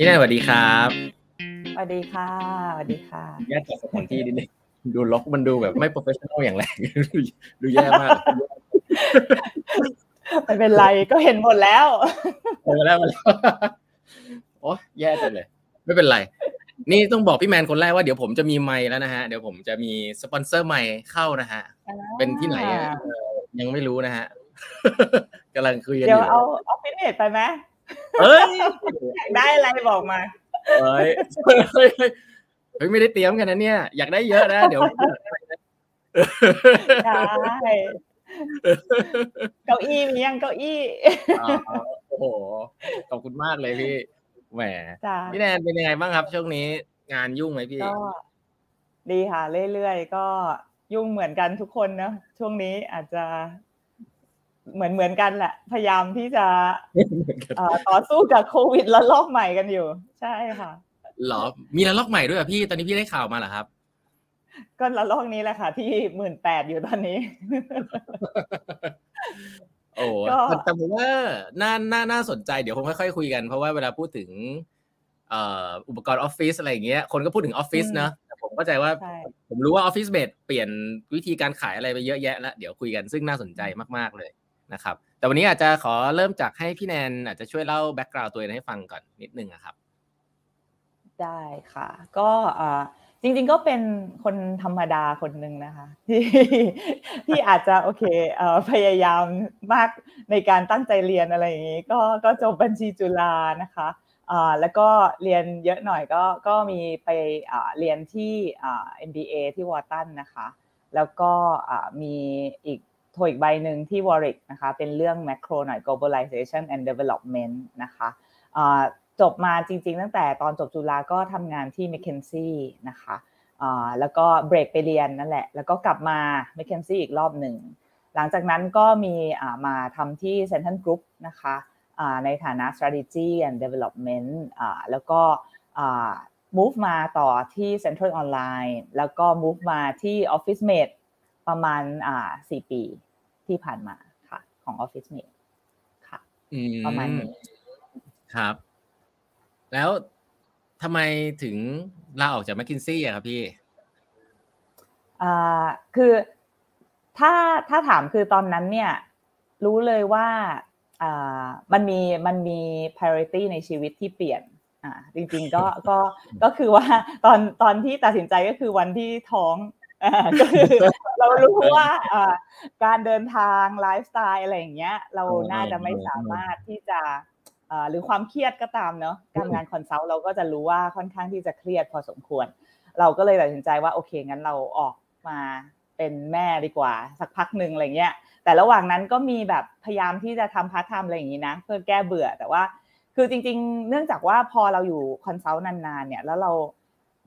พี่แนนสวัสดีครับสวัสดีค่ะสวัสดีค่ะแยกจากสถานที่นิดนึงดู look มันดูแบบไม่ professional อย่างแรงดูแย่มากไม่เป็นไรก็เห็นหมดแล้วเห็นแล้วมาแล้วโอ้แย่จังเลย ไม่เป็นไร นี่ต้องบอกพี่แนนคนแรกว่าเดี๋ยวผมจะมีไมค์แล้วนะฮะเดี๋ยวผมจะมีสปอนเซอร์ใหม่เข้านะฮะเป็นที่ไหนยังไม่รู้นะฮะกำลังคุยกันอยู่เดี๋ยวเอาออฟฟิศเนตไปไหม เฮ้ยได้อะไรบอกมาเฮ้ยเฮ้ยไม่ได้เตรียมกันนะเนี่ย อยากได้เยอะนะ เดี๋ยวได้เก้าอี้มียังเก้าอี้โอ้โหขอบคุณมากเลยพี่แหมพี่แนนเป็นยังไงบ้างครับ ช่วงนี้งานยุ่งไหมพี่ก็ดีค่ะเรื่อยๆก็ยุ่งเหมือนกันทุกคนนะช่วงนี้อาจจะ เหมือนเหมือนกันแหละ พยายามที่จะต่อสู้กับโควิดแล้วลอกใหม่กันอยู่ ใช่ค่ะหรอมีระลอกใหม่ด้วยอะพี่ตอนนี้พี่ได้ข่าวมาเหรอครับ ก็ระลอกนี้แหละค่ะ ที่หมื่นแปดอยู่ตอนนี้ โอ้แต่ผมว่าน่าน่าน่าสนใจเดี๋ยวคงค่อยๆคุยกันเพราะว่าเวลาพูดถึงอุปกรณ์ออฟฟิศอะไรอย่างเงี้ยคนก็พูดถึงออฟฟิศนะแต่ผมเข้าใจว่า ผมรู้ว่า OfficeMate เปลี่ยนวิธีการขายอะไรไปเยอะแยะแล้วเดี๋ยวคุยกันซึ่งน่าสนใจมากๆเลย นะครับ แต่วันนี้อาจจะขอเริ่มจากให้พี่แนนอาจจะช่วยเล่า background ตัวเองให้ฟังก่อนนิดนึงครับ ได้ค่ะ ก็จริง ๆ ก็เป็นคนธรรมดาคนหนึ่งนะคะ ที่ที่อาจจะโอเคพยายามมากในการตั้งใจเรียนอะไรอย่างนี้ ก็ก็จบบัญชีจุฬานะคะแล้วก็เรียนเยอะหน่อยก็ก็มีไปเรียนที่ MBA ที่วอร์ตันนะคะ แล้วก็มีอีก โทอีกใบหนึ่งที่ Warwick นะคะเป็นเรื่อง macro หน่อย globalization and development นะคะจบมาจริง ๆ ตั้งแต่ตอนจบจุฬาก็ทำงานที่ m c k เคนซี่นะคะแล้วก็เบรกไปเรียนนั่นแหละ แล้วก็กลับมา m c k เคนซี่อีกรอบหนึ่ง หลังจากนั้นก็มีมาทำที่ Central Group นะคะในฐานะ strategy and development แล้วก็ move มาต่อที่ Central Online แล้วก็ move มาที่ Office Mate ประมาณ4ปี ที่ผ่านมาค่ะ ของ Office Mate ค่ะประมาณนี้ครับ แล้วทำไมถึงลาออกจากแมคคินซี่อะครับพี่อ่าคือถ้าถ้าถามคือตอนนั้นเนี่ย รู้เลยว่าอ่ามันมีมันมี priority ในชีวิตที่เปลี่ยนอ่าจริงๆก็ก็ก็คือว่าตอนตอนที่ตัดสินใจก็คือวันที่ท้อง ก็คือเรารู้ว่าการเดินทางไลฟ์สไตล์อะไรอย่างเงี้ย เราน่าจะไม่สามารถที่จะหรือความเครียดก็ตามเนาะการงานคอนซัลท์เราก็จะรู้ว่าค่อนข้างที่จะเครียดพอสมควร เราก็เลยตัดสินใจว่าโอเคงั้นเราออกมาเป็นแม่ดีกว่า สักพักหนึ่งอะไรเงี้ย แต่ระหว่างนั้นก็มีแบบพยายามที่จะทำพาร์ทไทม์อะไรอย่างนี้นะ เพื่อแก้เบื่อแต่ว่าคือจริง ๆ เนื่องจากว่าพอเราอยู่ consult นานๆเนี่ยแล้วเรา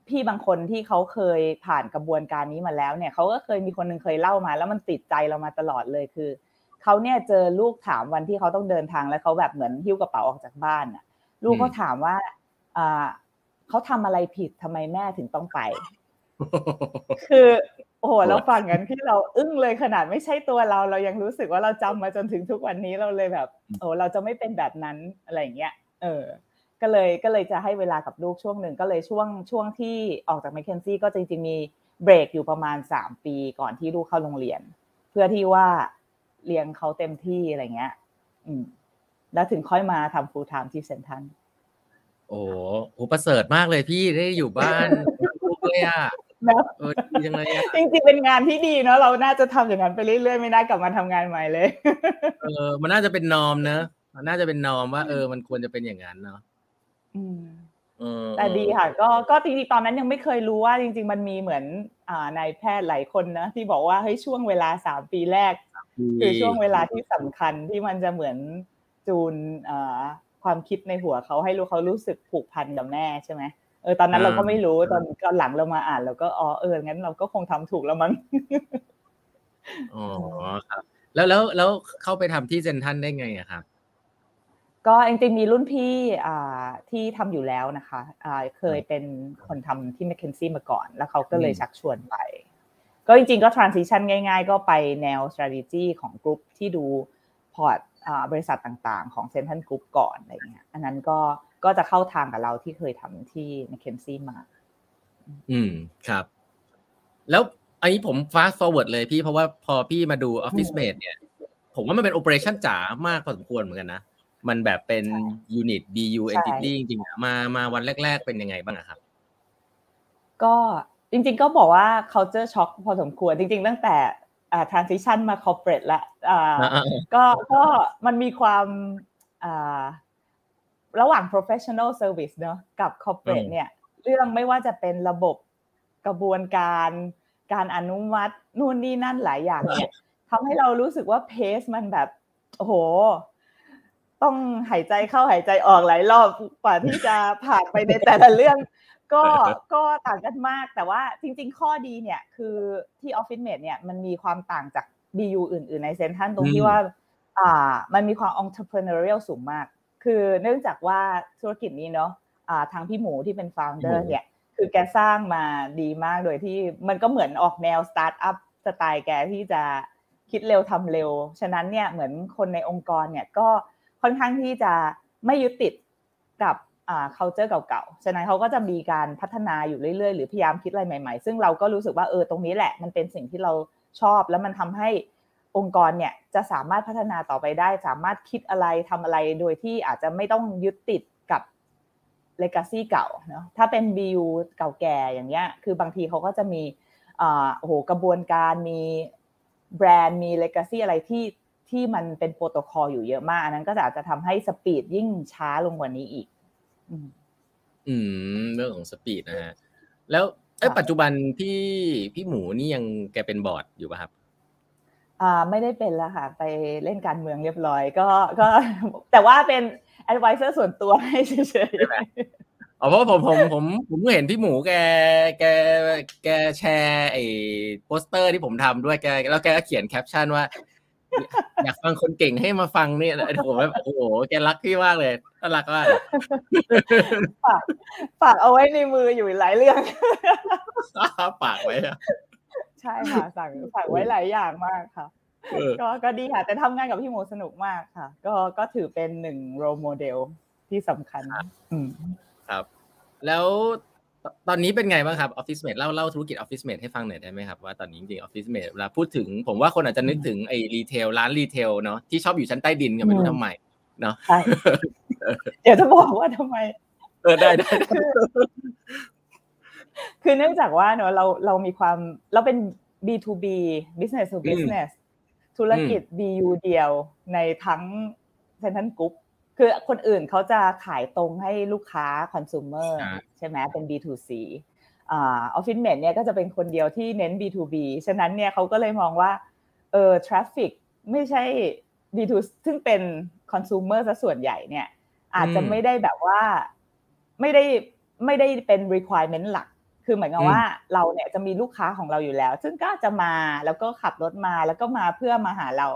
พี่บางคนที่เขาเคยผ่านกระบวนการนี้มาแล้วเนี่ยเขาก็เคยมีคนหนึ่งเคยเล่ามา แล้วมันติดใจเรามาตลอดเลยคือเขาเนี่ยเจอลูกถามวันที่เขาต้องเดินทางแล้วเขาแบบเหมือนหิ้วกระเป๋าออกจากบ้านอะ ลูกก็ถามว่าอ่าเขาทำอะไรผิดทำไมแม่ถึงต้องไป คือโอ้โหเราฟังกันที่เราอึ้งเลยขนาดไม่ใช่ตัวเรา เรายังรู้สึกว่าเราจำมาจนถึงทุกวันนี้เราเลยแบบ โอ้เราจะไม่เป็นแบบนั้นอะไรเงี้ยเออ ก็เลยก็เลยจะให้เวลากับลูกช่วงหนึ่งก็เลยช่วงช่วงที่ออกจากแมคเคนซี่ก็จริงๆมีเบรกอยู่ประมาณสามปีก่อนที่ลูกเข้าโรงเรียน เพื่อที่ว่าเลี้ยงเขาเต็มที่อะไรเงี้ย อืม แล้วถึงค่อยมาทำฟูลไทม์ที่เซนทันโอ้โหประเสริฐมากเลยพี่ได้อยู่บ้านลูกเลยอะเออดีจังเลยอะจริงๆเป็นงานที่ดีเนาะเราน่าจะทำอย่างนั้นไปเรื่อยๆไม่น่ากลับมาทำงานใหม่เลย เออ มันน่าจะเป็นนอมเนอะมันน่าจะเป็นนอมว่า เออมันควรจะเป็นอย่างนั้นเนาะอืม แต่ดีค่ะ ก็ก็จริงๆตอนนั้นยังไม่เคยรู้ว่าจริง ๆ มันมีเหมือนอ่านายแพทย์หลายคนนะที่บอกว่าเฮ้ยช่วงเวลาสามปีแรก คือช่วงเวลาที่สำคัญที่มันจะเหมือนจูนความคิดในหัวเขาให้รู้เขารู้สึกผูกพันกับแม่ใช่ไหมเออตอนนั้นเราก็ไม่รู้ตอนก็หลังเรามาอ่านเราก็อ๋อเอองั้นเราก็คงทำถูกแล้วมั้งอ๋อครับแล้วแล้วแล้วเข้าไปทำที่เซนทันได้ไงอะครับ ก็จริงๆมีรุ่นพี่ที่ทำอยู่แล้วนะคะเคยเป็นคนทำที่ m c k เคนซี่มาก่อน แล้วเขาก็เลยชักชวนไป ก็จริงๆก็ transition ง่ายๆ ก็ไปแนว strategy ของกลุ่มที่ดูพอร์ตบริษัทต่างๆ ของ Central Group ก่อนอะไรเงี้ย อันนั้นก็ก็จะเข้าทางกับเราที่เคยทำที่ในเคนซี่มา อืมครับ แล้วอันนี้ผม fast forward เลยพี่เพราะว่าพอพี่มาดู Office Mate เนี่ย ผมว่ามันเป็น operation จ๋ามากพอสมควรเหมือนกันนะ มันแบบเป็น unit BU entity จริงๆมามาวันแรก ๆ เป็นยังไงบ้างครับ ก็จริง ๆ ก็บอกว่า culture shock พอสมควรจริง ๆ ตั้งแต่อ่า transition มา corporate ละอ่าก็ก็มันมีความอ่าระหว่าง professional service เนอะกับ corporate เนี่ย เรื่องไม่ว่าจะเป็นระบบกระบวนการการอนุมัตินู่นนี่นั่นหลายอย่างเนี่ยทำให้เรารู้สึกว่าเพสมันแบบโอ้โห ต้องหายใจเข้าหายใจออกหลายรอบกว่าที่จะผ่านไปในแต่ละเรื่อง ก็ก็ต่างกันมาก แต่ว่าจริง ๆ ข้อดีเนี่ยคือที่ Office Mate เนี่ยมันมีความต่างจาก BU อื่น ๆ ในเซนทันตรงที่ว่า อ่า มันมีความ entrepreneurial สูงมาก คือเนื่องจากว่าธุรกิจนี้เนาะอ่าทางพี่หมูที่เป็น founder เนี่ยคือแกสร้างมาดีมากโดยที่มันก็เหมือนออกแนว startup style แกที่จะคิดเร็วทำเร็ว ฉะนั้นเนี่ยเหมือนคนในองค์กรเนี่ยก็ ค่อนข้างที่จะไม่ยึดติดกับอ่า culture เก่าๆ ฉะนั้นเขาก็จะมีการพัฒนาอยู่เรื่อยๆ หรือพยายามคิดอะไรใหม่ๆ ซึ่งเราก็รู้สึกว่าเออตรงนี้แหละ มันเป็นสิ่งที่เราชอบ แล้วมันทำให้องค์กรเนี่ยจะสามารถพัฒนาต่อไปได้ สามารถคิดอะไรทำอะไรโดยที่อาจจะไม่ต้องยึดติดกับ legacy เก่าเนาะถ้าเป็น BU เก่าแก่อย่างเงี้ยคือบางทีเขาก็จะมีอ่าโอ้โหกระบวนการมีแบรนด์มี legacy อะไรที่ ที่มันเป็นโปรโตคอลอยู่เยอะมาก อันนั้นก็อาจจะทำให้ speed ยิ่งช้าลงกว่านี้อีก อืมเรื่องของ speed นะฮะ แล้วเอ้ปัจจุบันพี่พี่หมูนี่ยังแกเป็นบอร์ดอยู่ป่ะครับอ่าไม่ได้เป็นแล้วค่ะ ไปเล่นการเมืองเรียบร้อย ก็ก็ แต่ว่าเป็น advisor ส่วนตัวให้เฉยๆอ๋อเพราะผมผมผมผมเห็นพี่หมูแกแกแกแชร์ไอ้โปสเตอร์ที่ผมทำด้วยแก แล้วแกก็เขียนแคปชั่นว่า อยากฟังคนเก่งให้มาฟังเนี่ยผมแบบโอ้โหแกรักพี่มากเลยน่ารักมากฝากฝากเอาไว้ในมืออยู่หลายเรื่องฝากไว้ใช่ค่ะสั่งสั่งไว้หลายอย่างมากค่ะก็ก็ดีค่ะ แต่ทำงานกับพี่โมสนุกมากค่ะ ก็ก็ถือเป็นหนึ่ง role model ที่สำคัญอืมครับ แล้ว ตอนนี้เป็นไงบ้างครับ OfficeMate เล่าเล่าธุรกิจ OfficeMate ให้ฟังหน่อยได้ไหมครับว่าตอนนี้จริง OfficeMate เวลาพูดถึงผมว่าคนอาจจะนึกถึงไอ้ retail ร้าน retail เนาะที่ชอบอยู่ชั้นใต้ดินกันไม่รู้ทำไมเนาะใช่เดี๋ยวจะบอกว่าทำไม เออได้ได้คือเนื่องจากว่าเนอะเราเรามีความเราเป็น B2B business to business ธุรกิจ BU เดียวในทั้ง Central Group คือคนอื่นเขาจะขายตรงให้ลูกค้าคอน sumer ใช่ไหมเป็น B2C OfficeMate เนี่ยก็จะเป็นคนเดียวที่เน้น B2B ฉะนั้นเนี่ยเขาก็เลยมองว่าเออทราฟฟิกไม่ใช่ B2 ซึ่งเป็นคอน sumer ซะส่วนใหญ่เนี่ยอาจจะไม่ได้แบบว่าไม่ได้ไม่ได้เป็น requirement หลัก คือเหมือนกับว่าเราเนี่ยจะมีลูกค้าของเราอยู่แล้ว ซึ่งก็จะมาแล้วก็ขับรถมาแล้วก็มาเพื่อมาหาเรา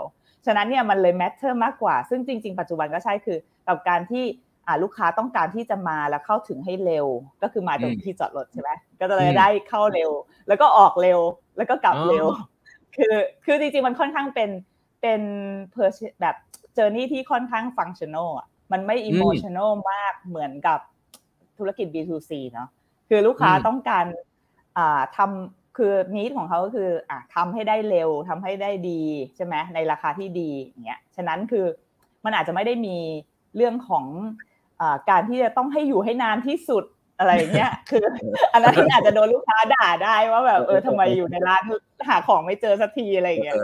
ฉะนั้นเนี่ยมันเลย matter มากกว่า ซึ่งจริง ๆ ปัจจุบันก็ใช่คือกับการที่ลูกค้าต้องการที่จะมาแล้วเข้าถึงให้เร็ว ก็คือมาตรงที่จอดรถใช่ไหมก็จะเลยได้เข้าเร็ว แล้วก็ออกเร็วแล้วก็กลับเร็ว คือคือจริงๆมันค่อนข้างเป็นเป็นเพอร์แบบ journey ที่ค่อนข้าง functional อะมันไม่ emotional มากเหมือนกับธุรกิจ B2C เนาะคือลูกค้าต้องการอ่าทำ คือ need ของเขาก็คืออ่าทำให้ได้เร็วทำให้ได้ดีใช่ไหมในราคาที่ดีอย่างเงี้ยฉะนั้นคือมันอาจจะไม่ได้มีเรื่องของอ่าการที่จะต้องให้อยู่ให้นานที่สุดอะไรเงี้ยคืออันนั้นอาจจะโดนลูกค้าด่าได้ว่าแบบเออทำไมอยู่ในร้านหาของไม่เจอสักทีอะไรเงี้ย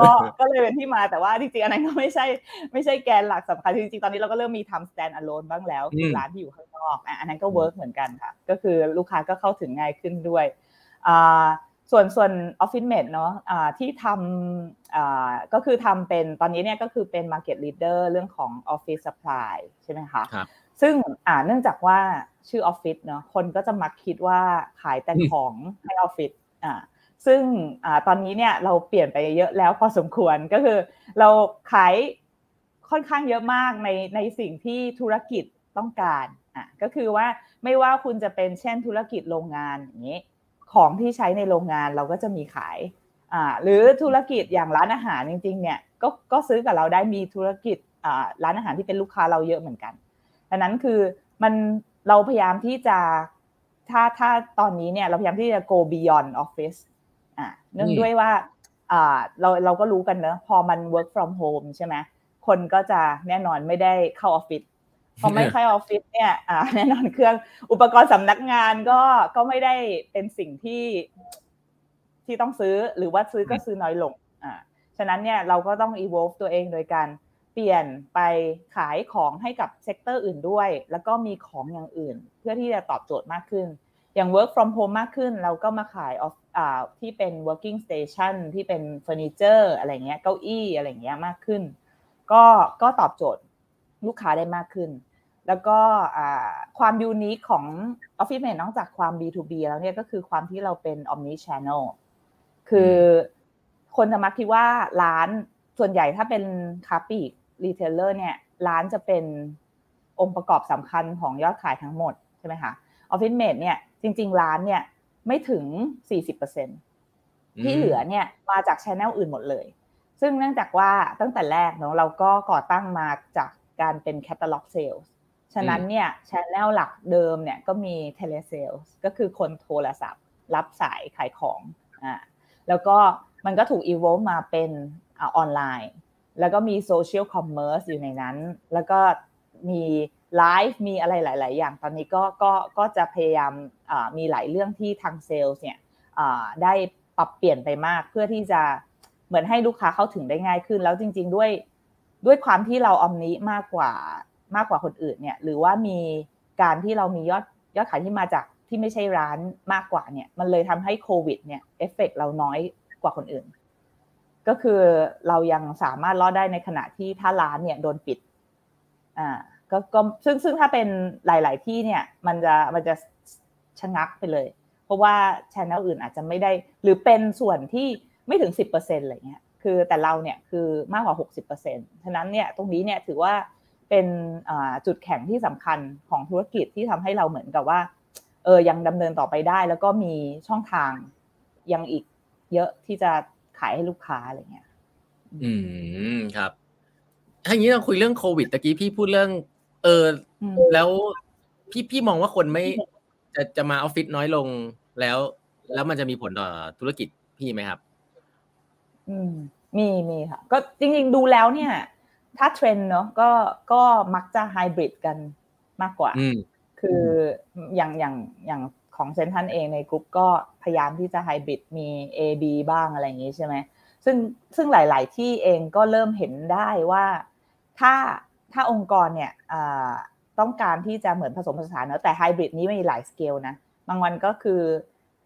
ก็ก็เลยเป็นที่มาแต่ว่าจริงๆอันนั้นก็ไม่ใช่ไม่ใช่แกนหลักสำคัญจริงๆตอนนี้เราก็เริ่มมีทำ stand alone บ้างแล้วคือร้านที่อยู่ข้างนอกอันนั้นก็ work เหมือนกันค่ะ ก็คือลูกค้าก็เข้าถึงง่ายขึ้นด้วยอ่า ส่วนส่วน Office Mate เนาะที่ทำก็คือทำเป็นตอนนี้เนี่ยก็คือเป็น Market Leader เรื่องของ Office Supply ใช่ไหมคะซึ่งอ่าเนื่องจากว่าชื่อออฟฟิศเนาะคนก็จะมักคิดว่าขายแต่ของให้ออฟฟิศอ่าซึ่งอ่าตอนนี้เนี่ยเราเปลี่ยนไปเยอะแล้วพอสมควรก็คือเราขายค่อนข้างเยอะมากในในสิ่งที่ธุรกิจต้องการอะก็คือว่าไม่ว่าคุณจะเป็นเช่นธุรกิจโรงงานอย่างนี้ ของที่ใช้ในโรงงานเราก็จะมีขายอ่าหรือธุรกิจอย่างร้านอาหารจริงๆเนี่ยก็ก็ซื้อกับเราได้มีธุรกิจอ่าร้านอาหารที่เป็นลูกค้าเราเยอะเหมือนกันดังนั้นคือมันเราพยายามที่จะถ้าถ้าตอนนี้เนี่ยเราพยายามที่จะ go beyond office อ่าเนื่องด้วยว่าอ่าเราเราก็รู้กันเนอะพอมัน work from home ใช่ไหมคนก็จะแน่นอนไม่ได้เข้าออฟฟิศ พอไม่เข้าออฟฟิศเนี่ยอ่าแน่นอนเครื่องอุปกรณ์สำนักงานก็ก็ไม่ได้เป็นสิ่งที่ที่ต้องซื้อหรือว่าซื้อก็ซื้อน้อยลงอ่าฉะนั้นเนี่ยเราก็ต้อง evolve ตัวเองโดยการเปลี่ยนไปขายของให้กับ sector อื่นด้วย แล้วก็มีของอย่างอื่น เพื่อที่จะตอบโจทย์มากขึ้น อย่าง work from home มากขึ้น เราก็มาขายออฟอ่าที่เป็น working station ที่เป็นเฟอร์นิเจอร์อะไรเงี้ยเก้าอี้อะไรเงี้ยมากขึ้น ก็ก็ตอบโจทย์ ลูกค้าได้มากขึ้น แล้วก็ความ unique ของ Office Mate นอกจากความ B2B แล้วเนี่ยก็คือความที่เราเป็น Omni Channel คือคนจะมักคิดว่าร้านส่วนใหญ่ถ้าเป็นค้าปลีก retailer เนี่ยร้านจะเป็นองค์ประกอบสำคัญของยอดขายทั้งหมดใช่ไหมคะ OfficeMate เนี่ยจริง ๆ ร้านเนี่ยไม่ถึง 40%ที่เหลือเนี่ยมาจาก channel อื่นหมดเลย ซึ่งเนื่องจากว่าตั้งแต่แรกเนาะเราก็ก่อตั้งมาจาก การเป็น catalog sales ฉะนั้นเนี่ย channel หลักเดิมเนี่ยก็มี telesales ก็คือคนโทรศัพท์ รับสายขายของอ่าแล้วก็มันก็ถูกอีโวมาเป็นออนไลน์ แล้วก็มี social commerce อยู่ในนั้น แล้วก็มีไลฟ์มีอะไรหลาย ๆ อย่างตอนนี้ก็ก็ก็จะพยายามมีหลายเรื่องที่ทางเซลล์เนี่ยได้ปรับเปลี่ยนไปมากเพื่อที่จะเหมือนให้ลูกค้าเข้าถึงได้ง่ายขึ้น แล้วจริง ๆ ด้วย ด้วยความที่เรา omni มากกว่ามากกว่าคนอื่นเนี่ย หรือว่ามีการที่เรามียอดยอดขายที่มาจากที่ไม่ใช่ร้านมากกว่าเนี่ย มันเลยทำให้โควิดเนี่ยเอฟเฟกเราน้อยกว่าคนอื่น ก็คือเรายังสามารถรอดได้ในขณะที่ถ้าร้านเนี่ยโดนปิด อ่า ก็ก็ซึ่งซึ่งถ้าเป็นหลาย ๆ ที่เนี่ย มันจะมันจะชะงักไปเลย เพราะว่าชแนลอื่นอาจจะไม่ได้ หรือเป็นส่วนที่ไม่ถึงสิบเปอร์เซ็นต์อะไรเงี้ย คือแต่เราเนี่ยคือมากกว่าหกสิบเปอร์เซ็นต์ฉะนั้นเนี่ยตรงนี้เนี่ยถือว่าเป็นจุดแข็งที่สำคัญของธุรกิจที่ทำให้เราเหมือนกับว่าเออยังดำเนินต่อไปได้ แล้วก็มีช่องทางยังอีกเยอะที่จะขายให้ลูกค้าอะไรเงี้ย อืมครับถ้าอย่างนี้เราคุยเรื่องโควิดตะกี้พี่พูดเรื่อง เออแล้วพี่พี่มองว่าคนไม่จะจะมาออฟฟิศน้อยลงแล้ว แล้วมันจะมีผลต่อธุรกิจพี่ไหมครับ อืม มีมีค่ะ ก็จริงๆดูแล้วเนี่ย ถ้าเทรนด์เนาะก็ก็มักจะไฮบริดกันมากกว่า คืออย่างอย่างอย่างของเซนทันเองในกลุ่มก็พยายามที่จะไฮบริดมี A B บ้างอะไรอย่างนี้ใช่ไหมซึ่งซึ่งหลาย ๆ ที่เองก็เริ่มเห็นได้ว่าถ้าถ้าองค์กรเนี่ยต้องการที่จะเหมือนผสมผสานเนอะแต่ไฮบริดนี้มีหลายสเกลนะ บางวันก็คือ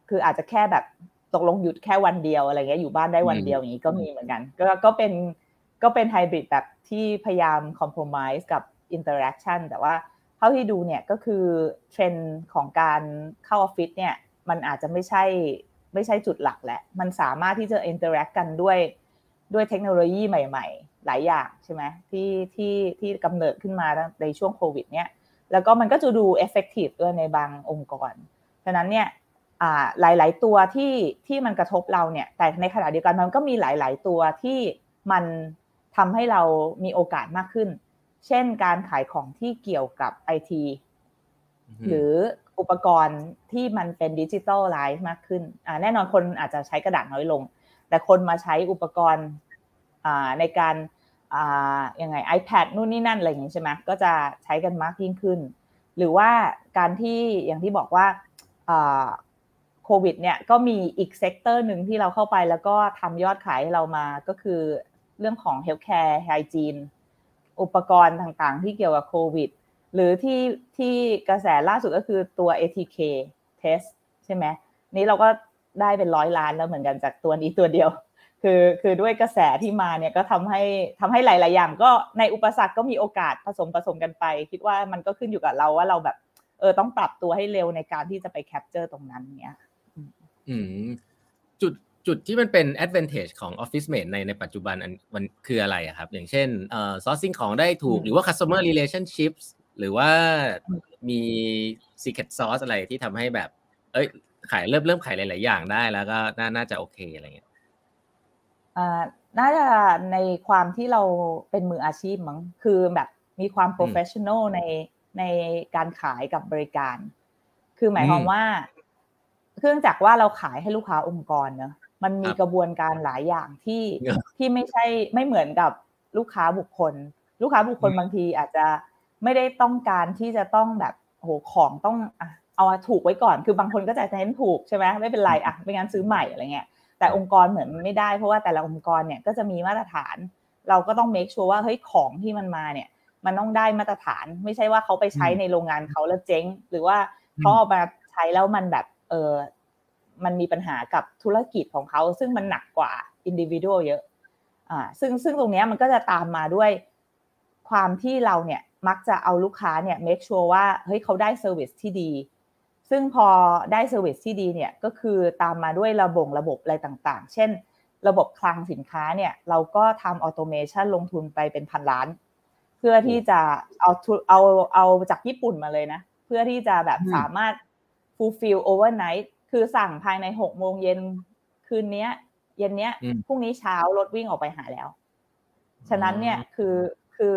คืออาจจะแค่แบบ ตกลงหยุดแค่วันเดียวอะไรเงี้ยอยู่บ้านได้วันเดียวอย่างนี้ก็มีเหมือนกัน ก็ก็เป็นก็เป็นไฮบริดแบบที่พยายามคอมโพมไ s ์กับอินเตอร์แอคชั่นแต่ว่าเท่าที่ดูเนี่ยก็คือเทรนด์ของการเข้าออฟฟิศเนี่ยมันอาจจะไม่ใช่ไม่ใช่จุดหลักแหละ มันสามารถที่จะ interact กันด้วยด้วยเทคโนโลยีใหม่ ๆ หลายอย่างใช่ไหมที่ที่ที่กำเนิดขึ้นมาในช่วงโควิดเนี่ยแล้วก็มันก็จะดู effective ด้วยในบางองค์กร ฉะนั้นเนี่ย หลาย ๆ ตัวที่ที่มันกระทบเราเนี่ย แต่ในขณะเดียวกันมันก็มีหลาย ๆ ตัวที่มันทำให้เรามีโอกาสมากขึ้น เช่นการขายของที่เกี่ยวกับไอทีหรืออุปกรณ์ที่มันเป็น digital life มากขึ้น แน่นอนคนอาจจะใช้กระดาษน้อยลง แต่คนมาใช้อุปกรณ์ในการยังไง iPad นู่นนี่นั่นอะไรอย่างนี้ใช่ไหมก็จะใช้กันมากยิ่งขึ้น หรือว่าการที่อย่างที่บอกว่าโควิดเนี่ยก็มีอีก sector หนึ่งที่เราเข้าไปแล้วก็ทำยอดขายให้เรามาก็คือเรื่องของ healthcare hygiene อุปกรณ์ต่างๆ ที่เกี่ยวกับโควิด หรือที่ที่กระแสล่าสุดก็คือตัว ATK test ใช่ไหมนี้เราก็ได้เป็นร้อยล้านแล้วเหมือนกันจากตัวนี้ตัวเดียว คือคือด้วยกระแสที่มาเนี่ยก็ทำให้ทำให้หลาย ๆ อย่าง ก็ในอุปสรรคก็มีโอกาสผสมผสมกันไป คิดว่ามันก็ขึ้นอยู่กับเราว่าเราแบบเออต้องปรับตัวให้เร็วในการที่จะไปแคปเจอร์ตรงนั้นเนี่ย อืมจุดจุดที่มันเป็น advantage ของ Office Mate ในในปัจจุบันมันคืออะไรครับ อย่างเช่นเอ่อ sourcing ของได้ถูกหรือว่า customer relationships หรือว่ามี secret sauce อะไรที่ทำให้แบบ เอ้ยขายเริ่มเริ่มขายหลาย ๆ อย่างได้แล้วก็น่าน่าจะโอเคอะไรเงี้ยอ่าน่าจะในความที่เราเป็นมืออาชีพมั้งคือแบบมีความ professional ในในการขายกับบริการ คือหมายความว่า เครื่องจักรว่าเราขายให้ลูกค้าองค์กรเนอะมันมีกระบวนการหลายอย่างที่ที่ไม่ใช่ไม่เหมือนกับลูกค้าบุคคล ลูกค้าบุคคลบางทีอาจจะไม่ได้ต้องการที่จะต้องแบบโหของต้องอะเอาถูกไว้ก่อน คือบางคนก็จะเน้นถูกใช่ไหมไม่เป็นไรอะไม่งั้นซื้อใหม่อะไรเงี้ยแต่องค์กรเหมือนไม่ได้เพราะว่าแต่ละองค์กรเนี่ยก็จะมีมาตรฐาน เราก็ต้อง make sure ว่าเฮ้ยของที่มันมาเนี่ย มันต้องได้มาตรฐาน ไม่ใช่ว่าเขาไปใช้ในโรงงานเขาแล้วเจ๊ง หรือว่าเขาเอามาใช้แล้วมันแบบ เออมันมีปัญหากับธุรกิจของเขา ซึ่งมันหนักกว่า individual เยอะอ่าซึ่งซึ่งตรงนี้มันก็จะตามมาด้วยความที่เราเนี่ยมักจะเอาลูกค้าเนี่ย make sure ว่าเฮ้ยเขาได้ service ที่ดี ซึ่งพอได้ service ที่ดีเนี่ยก็คือตามมาด้วยระบบระบบอะไรต่างๆ เช่น ระบบคลังสินค้าเนี่ยเราก็ทำ automation ลงทุนไปเป็นพันล้าน เพื่อที่จะเอาเอาเอาจากญี่ปุ่นมาเลยนะ เพื่อที่จะแบบสามารถ fulfill overnight คือสั่งภายในหกโมงเย็นคืนนี้เย็นเนี้ยพรุ่งนี้เช้ารถวิ่งออกไปหาแล้ว ฉะนั้นเนี่ยคือคือ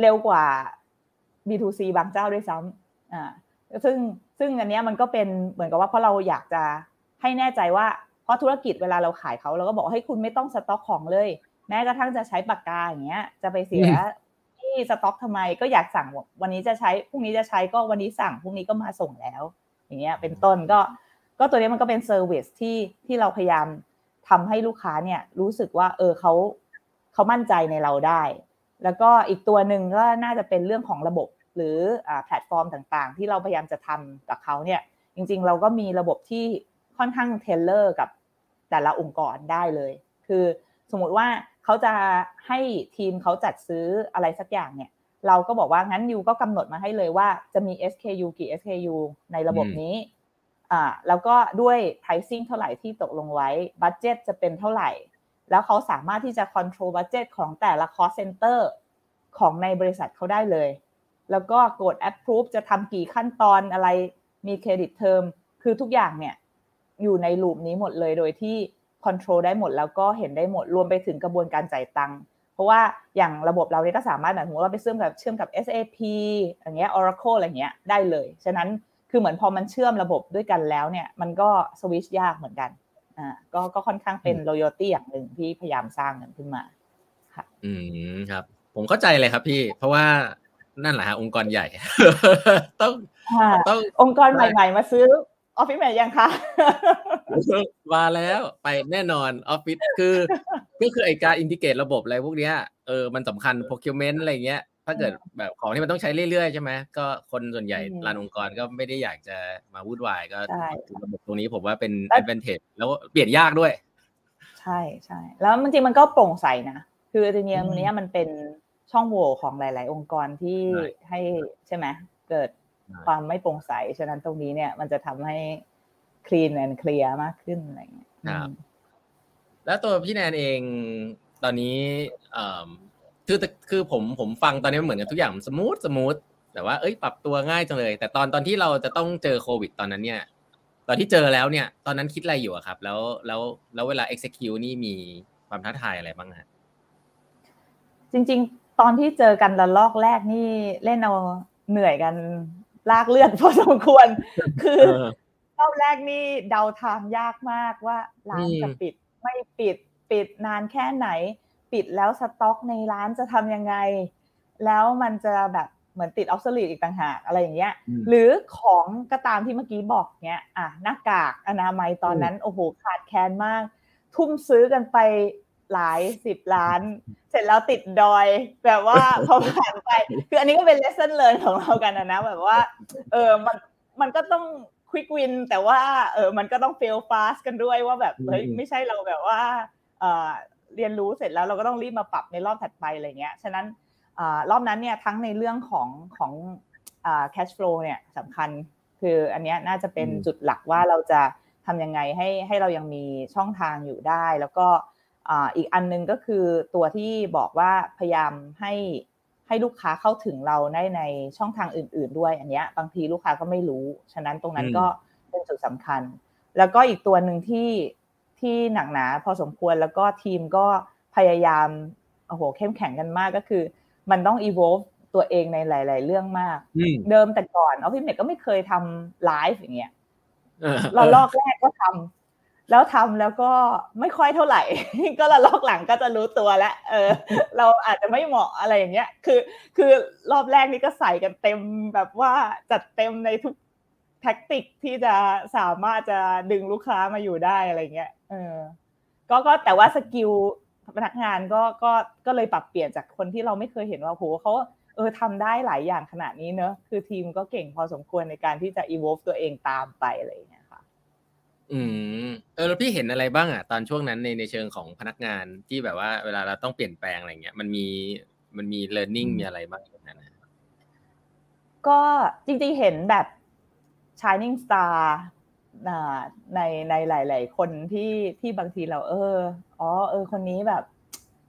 เร็วกว่า B2C บางเจ้าด้วยซ้ำอ่าซึ่งซึ่งอันนี้มันก็เป็นเหมือนกับว่าเพราะเราอยากจะให้แน่ใจว่าเพราะธุรกิจเวลาเราขายเขาเราก็บอกให้คุณไม่ต้องสต็อกของเลย แม้กระทั่งจะใช้ปากกาอย่างเงี้ย จะไปเสียที่สต็อกทำไมก็อยากสั่งวันนี้จะใช้พรุ่งนี้จะใช้ก็วันนี้สั่งพรุ่งนี้ก็มาส่งแล้ว อย่างเงี้ยเป็นต้นก็ก็ตัวนี้มันก็เป็น service ที่ที่เราพยายามทำให้ลูกค้าเนี่ยรู้สึกว่าเออเขาเขามั่นใจในเราได้ แล้วก็อีกตัวหนึ่งก็น่าจะเป็นเรื่องของระบบหรือแพลตฟอร์มต่างๆ ที่เราพยายามจะทำกับเขาเนี่ยจริงๆ เราก็มีระบบที่ค่อนข้าง tailor กับแต่ละองค์กรได้เลย คือสมมุติว่าเขาจะให้ทีมเขาจัดซื้ออะไรสักอย่างเนี่ย เราก็บอกว่างั้นยูก็กำหนดมาให้เลยว่าจะมี SKU กี่ SKU ในระบบนี้อ่าแล้วก็ด้วย pricing เท่าไหร่ที่ตกลงไว้ budget จะเป็นเท่าไหร่ แล้วเขาสามารถที่จะ control budget ของแต่ละ cost center ของในบริษัทเขาได้เลย แล้วก็กด approve จะทำกี่ขั้นตอนอะไรมีเครดิตเทอมคือทุกอย่างเนี่ยอยู่ในลูปนี้หมดเลยโดยที่ control ได้หมดแล้วก็เห็นได้หมดรวมไปถึงกระบวนการจ่ายตังค์ เพราะว่าอย่างระบบเราเนี่ยก็สามารถแบบสมมติว่าไปเชื่อมกับเชื่อมกับ SAP อย่างเงี้ย Oracle อะไรเงี้ยได้เลย ฉะนั้นคือเหมือนพอมันเชื่อมระบบด้วยกันแล้วเนี่ยมันก็สวิชยากเหมือนกันอ่าก็ก็ค่อนข้างเป็น loyalty อย่างหนึ่งที่พยายามสร้างกันขึ้นมาค่ะอืมครับ ผมเข้าใจเลยครับพี่ เพราะว่านั่นแหละฮะองค์กรใหญ่ ต้องต้ององค์กรใหม่ ๆ มาซื้อ ออฟฟิศแมนยังคะมาแล้วไปแน่นอนออฟฟิศคือก็คือไอการอินทิเกตระบบอะไรพวกเนี้ยเออมันสำคัญ procurement อะไรเงี้ย ถ้าเกิดแบบของที่มันต้องใช้เรื่อยๆใช่ไหมก็คนส่วนใหญ่รานองค์กรก็ไม่ได้อยากจะมาวุ่นวายก็ระบบตรงนี้ผมว่าเป็น advantage แล้วเปลี่ยนยากด้วย ใช่ใช่แล้วจริงๆมันก็โปร่งใสนะคือทีนี้มันนี้มันเป็นช่องโหว่ของหลาย ๆ องค์กรที่ให้ใช่ไหมเกิด ความไม่โปร่งใส ฉะนั้นตรงนี้เนี่ยมันจะทำให้ clean and clear มากขึ้นอะไรเงี้ยครับแล้วตัวพี่แนนเองตอนนี้คือคือผมผมฟังตอนนี้เหมือนกับทุกอย่าง smooth smooth แต่ว่าเอ้ยปรับตัวง่ายจังเลย แต่ตอนตอนที่เราจะต้องเจอโควิดตอนนั้นเนี่ย ตอนที่เจอแล้วเนี่ย ตอนนั้นคิดอะไรอยู่อะครับ แล้วแล้วแล้วเวลา execute นี่มีความท้าทายอะไรบ้างฮะจริง ๆ ตอนที่เจอกันระลอกแรกนี่เล่นเอาเหนื่อยกัน ลากเลือดพอสมควร คือรอบแรกนี่เดาทางยากมากว่าร้านจะปิดไม่ปิดปิดนานแค่ไหน ปิดแล้วสต็อกในร้านจะทำยังไง แล้วมันจะแบบเหมือนติดออฟสลีอีกต่างหากอะไรอย่างเงี้ย หรือของก็ตามที่เมื่อกี้บอกเนี้ยอะหน้ากากอนามัยตอนนั้น โอ้โหขาดแคลนมาก ทุ่มซื้อกันไป หลายสิบล้าน เสร็จแล้วติดดอย แบบว่าพอผ่านไป คืออันนี้ก็เป็น lesson เลยของเรากันนะแบบว่า เออมันมันก็ต้อง quick win แต่ว่าเออมันก็ต้อง fail fast กันด้วยว่าแบบเฮ้ยไม่ใช่เราแบบว่าเออเรียนรู้เสร็จแล้วเราก็ต้องรีบมาปรับในรอบถัดไปอะไรเงี้ยฉะนั้นรอบนั้นเนี่ยทั้งในเรื่องของของอ่า cash flow เนี่ยสำคัญคืออันนี้น่าจะเป็นจุดหลักว่าเราจะทำยังไงให้ให้เรายังมีช่องทางอยู่ได้ แล้วก็ อีกอันนึงก็คือตัวที่บอกว่าพยายามให้ให้ลูกค้าเข้าถึงเราได้ในช่องทางอื่น ๆ ด้วยอันนี้บางทีลูกค้าก็ไม่รู้ ฉะนั้นตรงนั้นก็เป็นจุดสำคัญ แล้วก็อีกตัวหนึ่งที่ที่หนักหนาพอสมควรแล้วก็ทีมก็พยายามโอ้โหเข้มแข็งกันมากก็คือ มันต้อง evolve ตัวเองในหลาย ๆ เรื่องมาก เดิมแต่ก่อน OfficeMate ก็ไม่เคยทำไลฟ์อย่างเงี้ยเราระลอกแรกก็ทำ แล้วทำแล้วก็ไม่ค่อยเท่าไหร่ ก็ระลอกหลังก็จะรู้ตัวแล้วเออ เราอาจจะไม่เหมาะอะไรอย่างเงี้ย คือ คือรอบแรกนี่ก็ใส่กันเต็มแบบว่าจัดเต็มในทุก tactic ที่จะสามารถจะดึงลูกค้ามาอยู่ได้อะไรเงี้ยเออ ก็ก็แต่ว่า skill พนักงานก็ก็ก็เลยปรับเปลี่ยนจากคนที่เราไม่เคยเห็นว่าโหเขาเออทำได้หลายอย่างขนาดนี้เนอะคือทีมก็เก่งพอสมควรในการที่จะ evolve ตัวเองตามไปอะไรอย่างเงี้ยค่ะ อืมเออแล้วพี่เห็นอะไรบ้างอะตอนช่วงนั้นในในเชิงของพนักงานที่แบบว่า เวลาเราต้องเปลี่ยนแปลงอะไรเงี้ยมันมีมันมี learning มีอะไรบ้างอย่างนั้นนะก็จริงๆเห็นแบบ shining star ในในหลาย ๆ คนที่ที่บางทีเรา เอออ๋อเออ คนนี้แบบ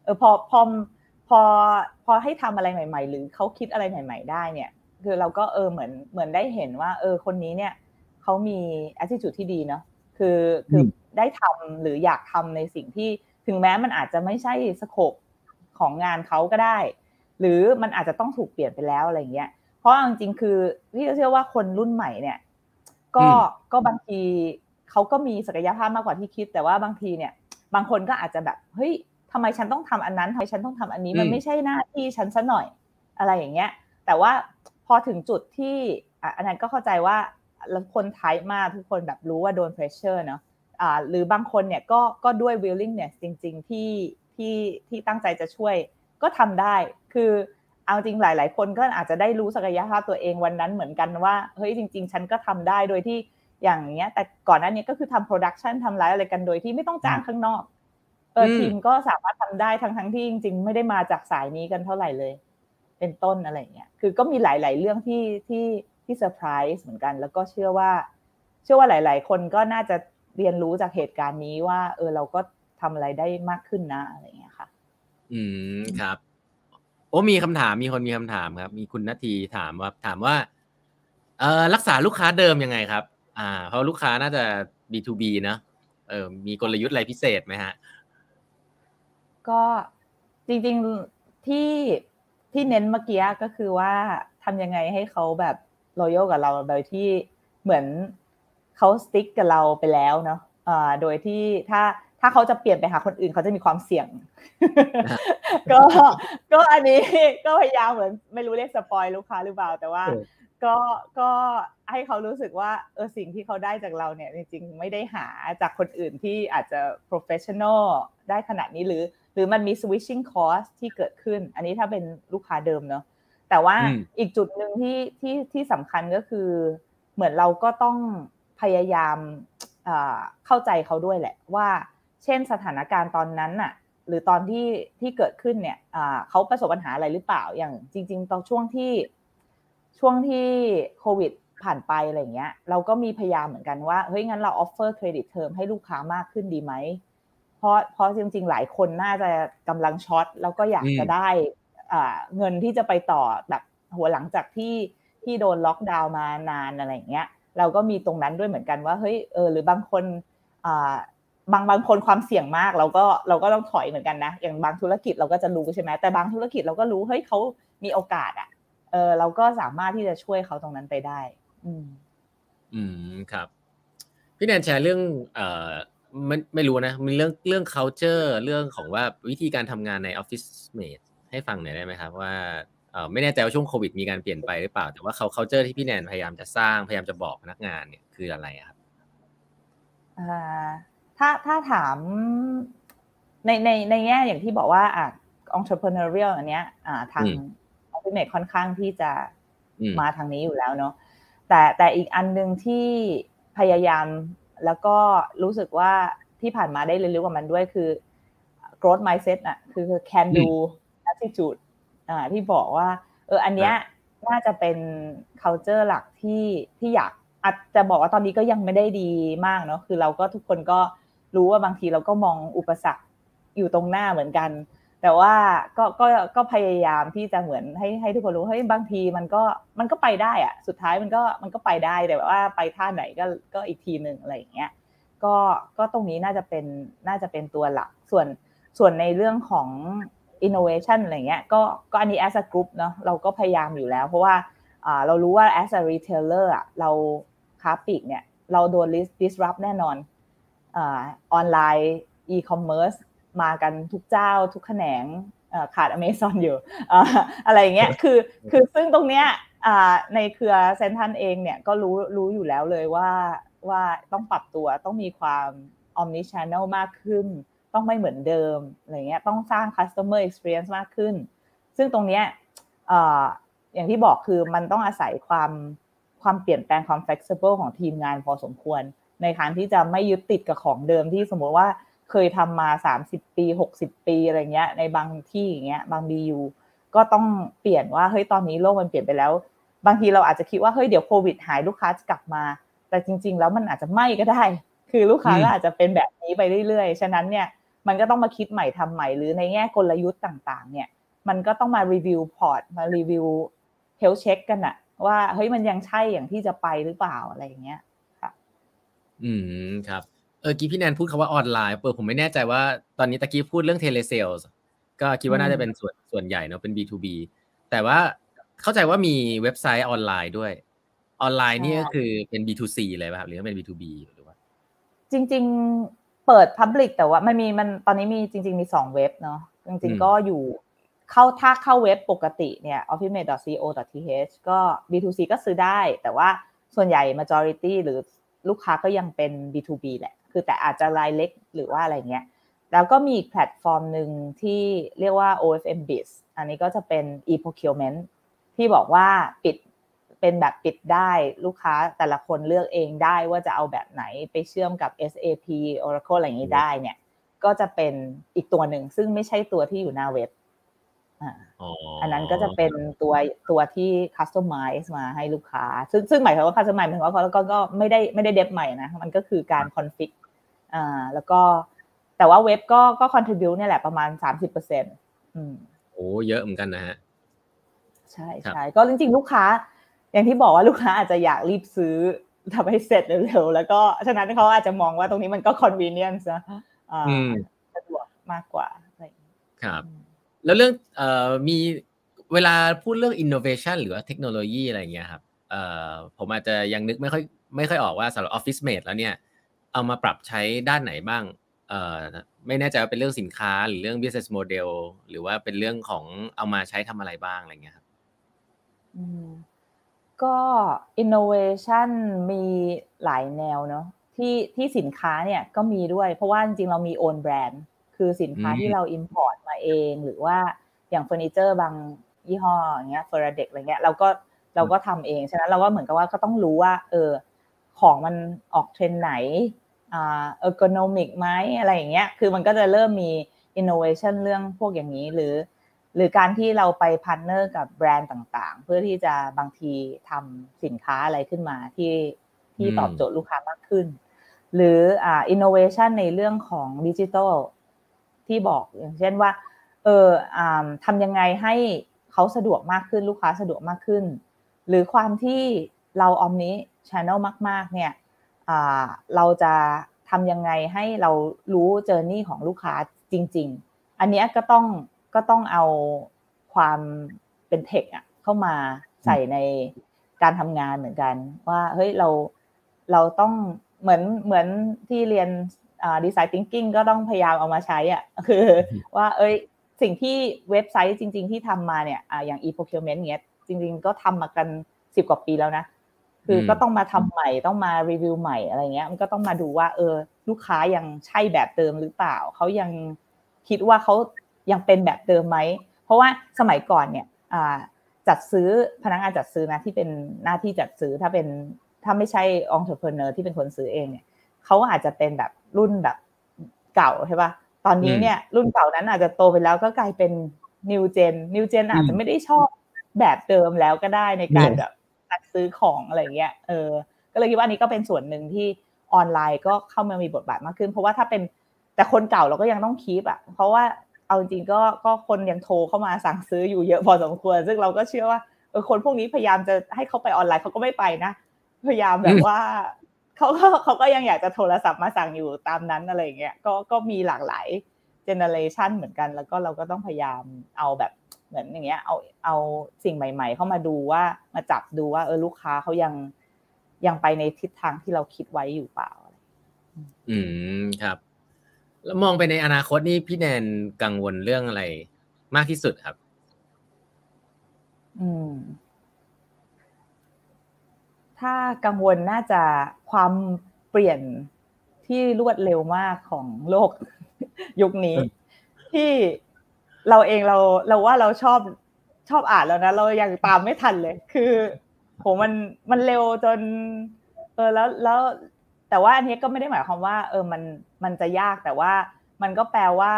เออพอพอพอพอให้ทำอะไรใหม่ ๆ หรือเขาคิดอะไรใหม่ ๆ ได้เนี่ย คือเราก็เออเหมือนเหมือนได้เห็นว่า เออคนนี้เนี่ยเขามี attitude ที่ดีเนาะ คือคือได้ทำหรืออยากทำในสิ่งที่ถึงแม้มันอาจจะไม่ใช่สโคปของงานเขาก็ได้ หรือมันอาจจะต้องถูกเปลี่ยนไปแล้วอะไรเงี้ยเพราะจริงๆคือพี่เชื่อว่าคนรุ่นใหม่เนี่ย ก็ก็บางทีเขาก็มีศักยภาพมากกว่าที่คิด แต่ว่าบางทีเนี่ย บางคนก็อาจจะแบบเฮ้ยทำไมฉันต้องทำอันนั้นทำไมฉันต้องทำอันนี้มันไม่ใช่หน้าที่ฉันซะหน่อยอะไรอย่างเงี้ย แต่ว่าพอถึงจุดที่อันนั้นก็เข้าใจว่า คนไทยมากทุกคนแบบรู้ว่าโดนเพรสเชอร์เนาะอ่าหรือบางคนเนี่ยก็ก็ด้วย willingness จริง ๆ ที่ที่ที่ตั้งใจจะช่วยก็ทำได้ คือเอาจริงหลาย ๆ คนก็อาจจะได้รู้ศักยภาพตัวเองวันนั้นเหมือนกันว่าเฮ้ยจริง ๆ ฉันก็ทำได้โดยที่อย่างเงี้ย แต่ก่อนหน้านี้ก็คือทำ production ทำไลฟ์อะไรกันโดยที่ไม่ต้องจ้างข้างนอกเออทีมก็สามารถทำได้ทั้งทั้งที่จริง ๆ ไม่ได้มาจากสายนี้กันเท่าไหร่เลย เป็นต้นอะไรเงี้ยคือก็มีหลาย ๆ เรื่องที่ที่ ที่เซอร์ไพรส์เหมือนกัน แล้วก็เชื่อว่า เชื่อว่าหลาย ๆ คนก็น่าจะเรียนรู้จากเหตุการณ์นี้ว่า เออเราก็ทำอะไรได้มากขึ้นนะอะไรเงี้ยค่ะ อืมครับ โอ้มีคำถามมีคนมีคำถามครับ มีคุณนาทีถามว่าถามว่าเออรักษาลูกค้าเดิมยังไงครับ อ่า เพราะลูกค้าน่าจะ B2B นะเออมีกลยุทธ์อะไรพิเศษไหมฮะ ก็จริง ๆที่ที่เน้นเมื่อกี้ก็คือว่าทำยังไงให้เขาแบบ รอยัลกับเราโดยที่เหมือนเขาสติ๊กกับเราไปแล้วเนาะอ่าโดยที่ถ้าถ้าเขาจะเปลี่ยนไปหาคนอื่นเขาจะมีความเสี่ยง ก็ก็อันนี้ก็พยายามเหมือนไม่รู้เรียกสปอยลูกค้าหรือเปล่า แต่ว่า ก็ก็ให้เขารู้สึกว่าเออสิ่งที่เขาได้จากเราเนี่ยจริงๆไม่ได้หาจากคนอื่นที่อาจจะ professional ได้ขนาดนี้หรือ หรือมันมี switching cost ที่เกิดขึ้น อันนี้ถ้าเป็นลูกค้าเดิมเนาะ แต่ว่าอีกจุดหนึ่งที่ที่ที่สำคัญก็คือเหมือนเราก็ต้องพยายามเข้าใจเขาด้วยแหละว่า เช่นสถานการณ์ตอนนั้นน่ะ หรือตอนที่ที่เกิดขึ้นเนี่ยเขาประสบปัญหาอะไรหรือเปล่าอย่างจริง ๆ ตอนช่วงที่ช่วงที่โควิดผ่านไปอะไรเงี้ย เราก็มีพยายามเหมือนกันว่าเฮ้ยงั้นเรา offer credit term ให้ลูกค้ามากขึ้นดีไหมเพราะเพราะจริง ๆ หลายคนน่าจะกำลัง short แล้วก็อยากจะได้ เงินที่จะไปต่อแบบหัวหลังจากที่ที่โดนล็อกดาวน์มานานอะไรเงี้ยเราก็มีตรงนั้นด้วยเหมือนกันว่าเฮ้ยเออหรือบางคนบางบางคนความเสี่ยงมากเราก็เราก็ต้องถอยเหมือนกันนะ อย่างบางธุรกิจเราก็จะรู้ใช่ไหมแต่บางธุรกิจเราก็รู้เฮ้ยเขามีโอกาสอะเออเราก็สามารถที่จะช่วยเขาตรงนั้นไปได้ อืม อืมครับ พี่แนนแชร์เรื่อง เอ่อไม่ไม่รู้นะมีเรื่องเรื่อง culture เรื่องของว่าวิธีการทำงานใน office mate ให้ฟังหน่อยได้ไหมครับว่าเออไม่แน่ใจว่าช่วงโควิดมีการเปลี่ยนไปหรือเปล่า แต่ว่าเขา culture ที่พี่แนนพยายามจะสร้างพยายามจะบอกพนักงานเนี่ยคืออะไรครับอ่าถ้าถ้าถามในในในแง่อย่างที่บอกว่าอะ entrepreneurial อันเนี้ยอ่าทาง o p t i m a t e ค่อนข้างที่จะมาทางนี้อยู่แล้วเนาะแต่แต่อีกอันหนึ่งที่พยายามแล้วก็รู้สึกว่าที่ผ่านมาได้เรียนรู้กับมันด้วยคือ growth mindset อะคือ can do attitude อ่าที่บอกว่า เอออันเนี้ยน่าจะเป็น culture หลักที่ที่อยากอาจจะบอกว่าตอนนี้ก็ยังไม่ได้ดีมากเนาะคือเราก็ทุกคนก็รู้ว่าบางทีเราก็มองอุปสรรคอยู่ตรงหน้าเหมือนกัน แต่ว่าก็ก็ก็พยายามที่จะเหมือนให้ให้ทุกคนรู้เฮ้ยบางทีมันก็มันก็ไปได้อะสุดท้ายมันก็มันก็ไปได้แต่ว่าไปท่าไหนก็ก็อีกทีหนึ่งอะไรอย่างเงี้ยก็ก็ตรงนี้น่าจะเป็นน่าจะเป็นตัวหลักส่วนส่วนในเรื่องของ innovation อะไรเงี้ยก็ก็อันนี้ as a group เนาะเราก็พยายามอยู่แล้ว เพราะว่าเรารู้ว่า as a retailer อะเราค้าปลีกเนี่ยเราโดน disrupt แน่นอนออนไลน์ e-commerce มากันทุกเจ้าทุกแขนงขาดอเมซอนอยู่อะไรเงี้ยคือคือซึ่งตรงเนี้ยในเครือเซนทันเองเนี่ยก็รู้รู้อยู่แล้วเลยว่าว่าต้องปรับตัวต้องมีความ omni channel มากขึ้น ต้องไม่เหมือนเดิมอะไรเงี้ยต้องสร้าง customer experience มากขึ้น ซึ่งตรงเนี้ยอย่างที่บอกคือมันต้องอาศัยความความเปลี่ยนแปลงความ flexible ของทีมงานพอสมควร ในการที่จะไม่ยึดติดกับของเดิมที่สมมติว่าเคยทำมา 30 ปี 60 ปีอะไรเงี้ยในบางที่อย่างเงี้ยบาง BU ก็ต้องเปลี่ยนว่าเฮ้ยตอนนี้โลกมันเปลี่ยนไปแล้ว บางทีเราอาจจะคิดว่าเฮ้ยเดี๋ยวโควิดหายลูกค้าจะกลับมา แต่จริง ๆ แล้วมันอาจจะไม่ก็ได้ คือลูกค้าก็อาจจะเป็นแบบนี้ไปเรื่อยๆ ฉะนั้นเนี่ยมันก็ต้องมาคิดใหม่ทำใหม่ หรือในแง่กลยุทธ์ต่างๆ เนี่ย มันก็ต้องมา review port มา review health check กันอะว่าเฮ้ยมันยังใช่อย่างที่จะไปหรือเปล่าอะไรอย่างเงี้ยค่ะ อืมครับเออกี้พี่แนนพูดคำว่าออนไลน์เปิดผมไม่แน่ใจว่าตอนนี้ตะกี้พูดเรื่อง telesalesก็คิดว่าน่าจะเป็นส่วนส่วนใหญ่เนาะเป็น B2B แต่ว่าเข้าใจว่ามีเว็บไซต์ออนไลน์ด้วย ออนไลน์นี่ก็คือเป็น B2C เลยป่ะหรือเป็น B2B หรือว่า จริง ๆ เปิด Public แต่ว่ามันมีมันตอนนี้มีจริง ๆ มีสองเว็บเนาะจริง ๆ ก็อยู่เข้าถ้าเข้าเว็บปกติเนี่ย officemate.co.th ก็ B2C ก็ซื้อได้ แต่ว่าส่วนใหญ่ majority หรือลูกค้าก็ยังเป็น B2B แหละ คือแต่อาจจะรายเล็กหรือว่าอะไรเงี้ย แล้วก็มีอีกแพลตฟอร์มหนึ่งที่เรียกว่า OFM Biz อันนี้ก็จะเป็น e-procurement ที่บอกว่าปิด เป็นแบบปิดได้ลูกค้าแต่ละคนเลือกเองได้ว่าจะเอาแบบไหนไปเชื่อมกับ SAP Oracle อะไรอย่างนี้ได้เนี่ย ก็จะเป็นอีกตัวหนึ่งซึ่งไม่ใช่ตัวที่อยู่หน้าเว็บอันนั้นก็จะเป็นตัวตัวที่ customize มาให้ลูกค้า ซึ่งซึ่งหมายถึงว่า customize หมายถึงว่าเขาก็ก็ไม่ได้ไม่ได้ dev ใหม่นะ มันก็คือการ configอ่าแล้วก็แต่ว่าเว็บก็ก็คอนทริบิวเนี่ยแหละประมาณสามสิบเปอร์เซ็นต์โอ้เยอะเหมือนกันนะฮะ ใช่ใช่ก็จริงๆ ลูกค้า อย่างที่บอกว่าลูกค้าอาจจะอยากรีบซื้อทำให้เสร็จเร็วๆแล้วก็ฉะนั้นเขาอาจจะมองว่าตรงนี้มันก็ convenience นะสะดวกมากกว่าครับ แล้วเรื่องเอ่อมีเวลาพูดเรื่อง innovation หรือว่าเทคโนโลยีอะไรเงี้ยครับเอ่อผมอาจจะยังนึกไม่ค่อยไม่ค่อยออกว่าสำหรับ Office Mate แล้วเนี่ย เอามาปรับใช้ด้านไหนบ้างเอ่อไม่แน่ใจว่าเป็นเรื่องสินค้าหรือเรื่อง business model หรือว่าเป็นเรื่องของเอามาใช้ทำอะไรบ้างอะไรเงี้ยครับ ก็ innovation มีหลายแนวเนาะที่ที่สินค้าเนี่ยก็มีด้วย เพราะว่าจริงๆเรามี own brand คือสินค้าที่เรา import มาเอง หรือว่าอย่างเฟอร์นิเจอร์บางยี่ห้ออย่างเงี้ย Furradec อะไรเงี้ยเราก็เราก็ทำเองฉะนั้นเราก็เหมือนกับว่าก็ต้องรู้ว่า เออ ของมันออกเทรนไหนอ่า ergonomic ไหมอะไรอย่างเงี้ยคือมันก็จะเริ่มมีอินโนเวชันเรื่องพวกอย่างนี้หรือ หรือการที่เราไป partner กับแบรนด์ต่างๆ เพื่อที่จะบางทีทำสินค้าอะไรขึ้นมาที่ที่ตอบโจทย์ลูกค้ามากขึ้น หรืออ่าอินโนเวชันในเรื่องของดิจิทัลที่บอกอย่างเช่นว่า เอออ่าทำยังไงให้เขาสะดวกมากขึ้นลูกค้าสะดวกมากขึ้น หรือความที่เราออมนี้ชานอลมาก ๆ เนี่ยเราจะทำยังไงให้เรารู้เจอร์นี่ของลูกค้าจริง ๆ อันนี้ก็ต้อง ก็ต้องเอาความเป็นเทคอะเข้ามาใส่ในการทำงานเหมือนกัน ว่าเฮ้ยเราเราต้องเหมือนเหมือนที่เรียนดีไซน์ทิงกิ้งก็ต้องพยายามเอามาใช้อะคือ ว่าเอ้ยสิ่งที่เว็บไซต์จริง ๆ ที่ทำมาเนี่ยอย่าง e-procurement เงี้ยจริง ๆ ก็ทำมากันสิบกว่าปีแล้วนะคือก็ต้องมาทำใหม่ต้องมารีวิวใหม่อะไรเงี้ย มันก็ต้องมาดูว่า เออ ลูกค้ายังใช่แบบเดิมหรือเปล่า เขายังคิดว่าเขา ยังเป็นแบบเดิมไหม เพราะว่าสมัยก่อนเนี่ยจัดซื้อพนักงานจัดซื้อนะที่เป็นหน้าที่จัดซื้อถ้าเป็นถ้าไม่ใช่ entrepreneur ที่เป็นคนซื้อเองเนี่ยเขาอาจจะเป็นแบบรุ่นแบบเก่าใช่ปะตอนนี้เนี่ยรุ่นเก่านั้นอาจจะโตไปแล้วก็กลายเป็น new gen new gen อาจจะไม่ได้ชอบแบบเดิมแล้วก็ได้ในการแบบจัดซื้อของอะไรเงี้ยเออ ก็เลยคิดว่านี้ก็เป็นส่วนหนึ่งที่ออนไลน์ก็เข้ามามีบทบาทมากขึ้น เพราะว่าถ้าเป็นแต่คนเก่าเราก็ยังต้อง keep อะ เพราะว่า เอาจริงก็ก็คนยังโทรเข้ามาสั่งซื้ออยู่เยอะพอสมควร ซึ่งเราก็เชื่อว่าเออคนพวกนี้พยายามจะให้เขาไปออนไลน์เขาก็ไม่ไปนะ พยายามแบบว่าเขาก็เขาก็ยังอยากจะโทรศัพท์มาสั่งอยู่ตามนั้นอะไรเงี้ยก็ก็มีหลากหลายเจเนอเรชันเหมือนกัน แล้วก็เราก็ต้องพยายามเอาแบบเหมือนอย่างเงี้ยเอาเอาสิ่งใหม่ ๆ เข้ามาดูว่ามาจับดูว่า เออลูกค้าเขายังยังไปในทิศทางที่เราคิดไว้อยู่เปล่า อืมครับ แล้วมองไปในอนาคตนี่พี่แนนกังวลเรื่องอะไรมากที่สุดครับ อืม ถ้ากังวลน่าจะความเปลี่ยนที่รวดเร็วมากของโลกยุคนี้ ที่เราเองเราเราว่าเราชอบชอบอ่านแล้วนะ เรายังตามไม่ทันเลย คือโหมันมันเร็วจน เออแล้วแล้ว แต่ว่าอันนี้ก็ไม่ได้หมายความว่า เออมันมันจะยากแต่ว่ามันก็แปลว่า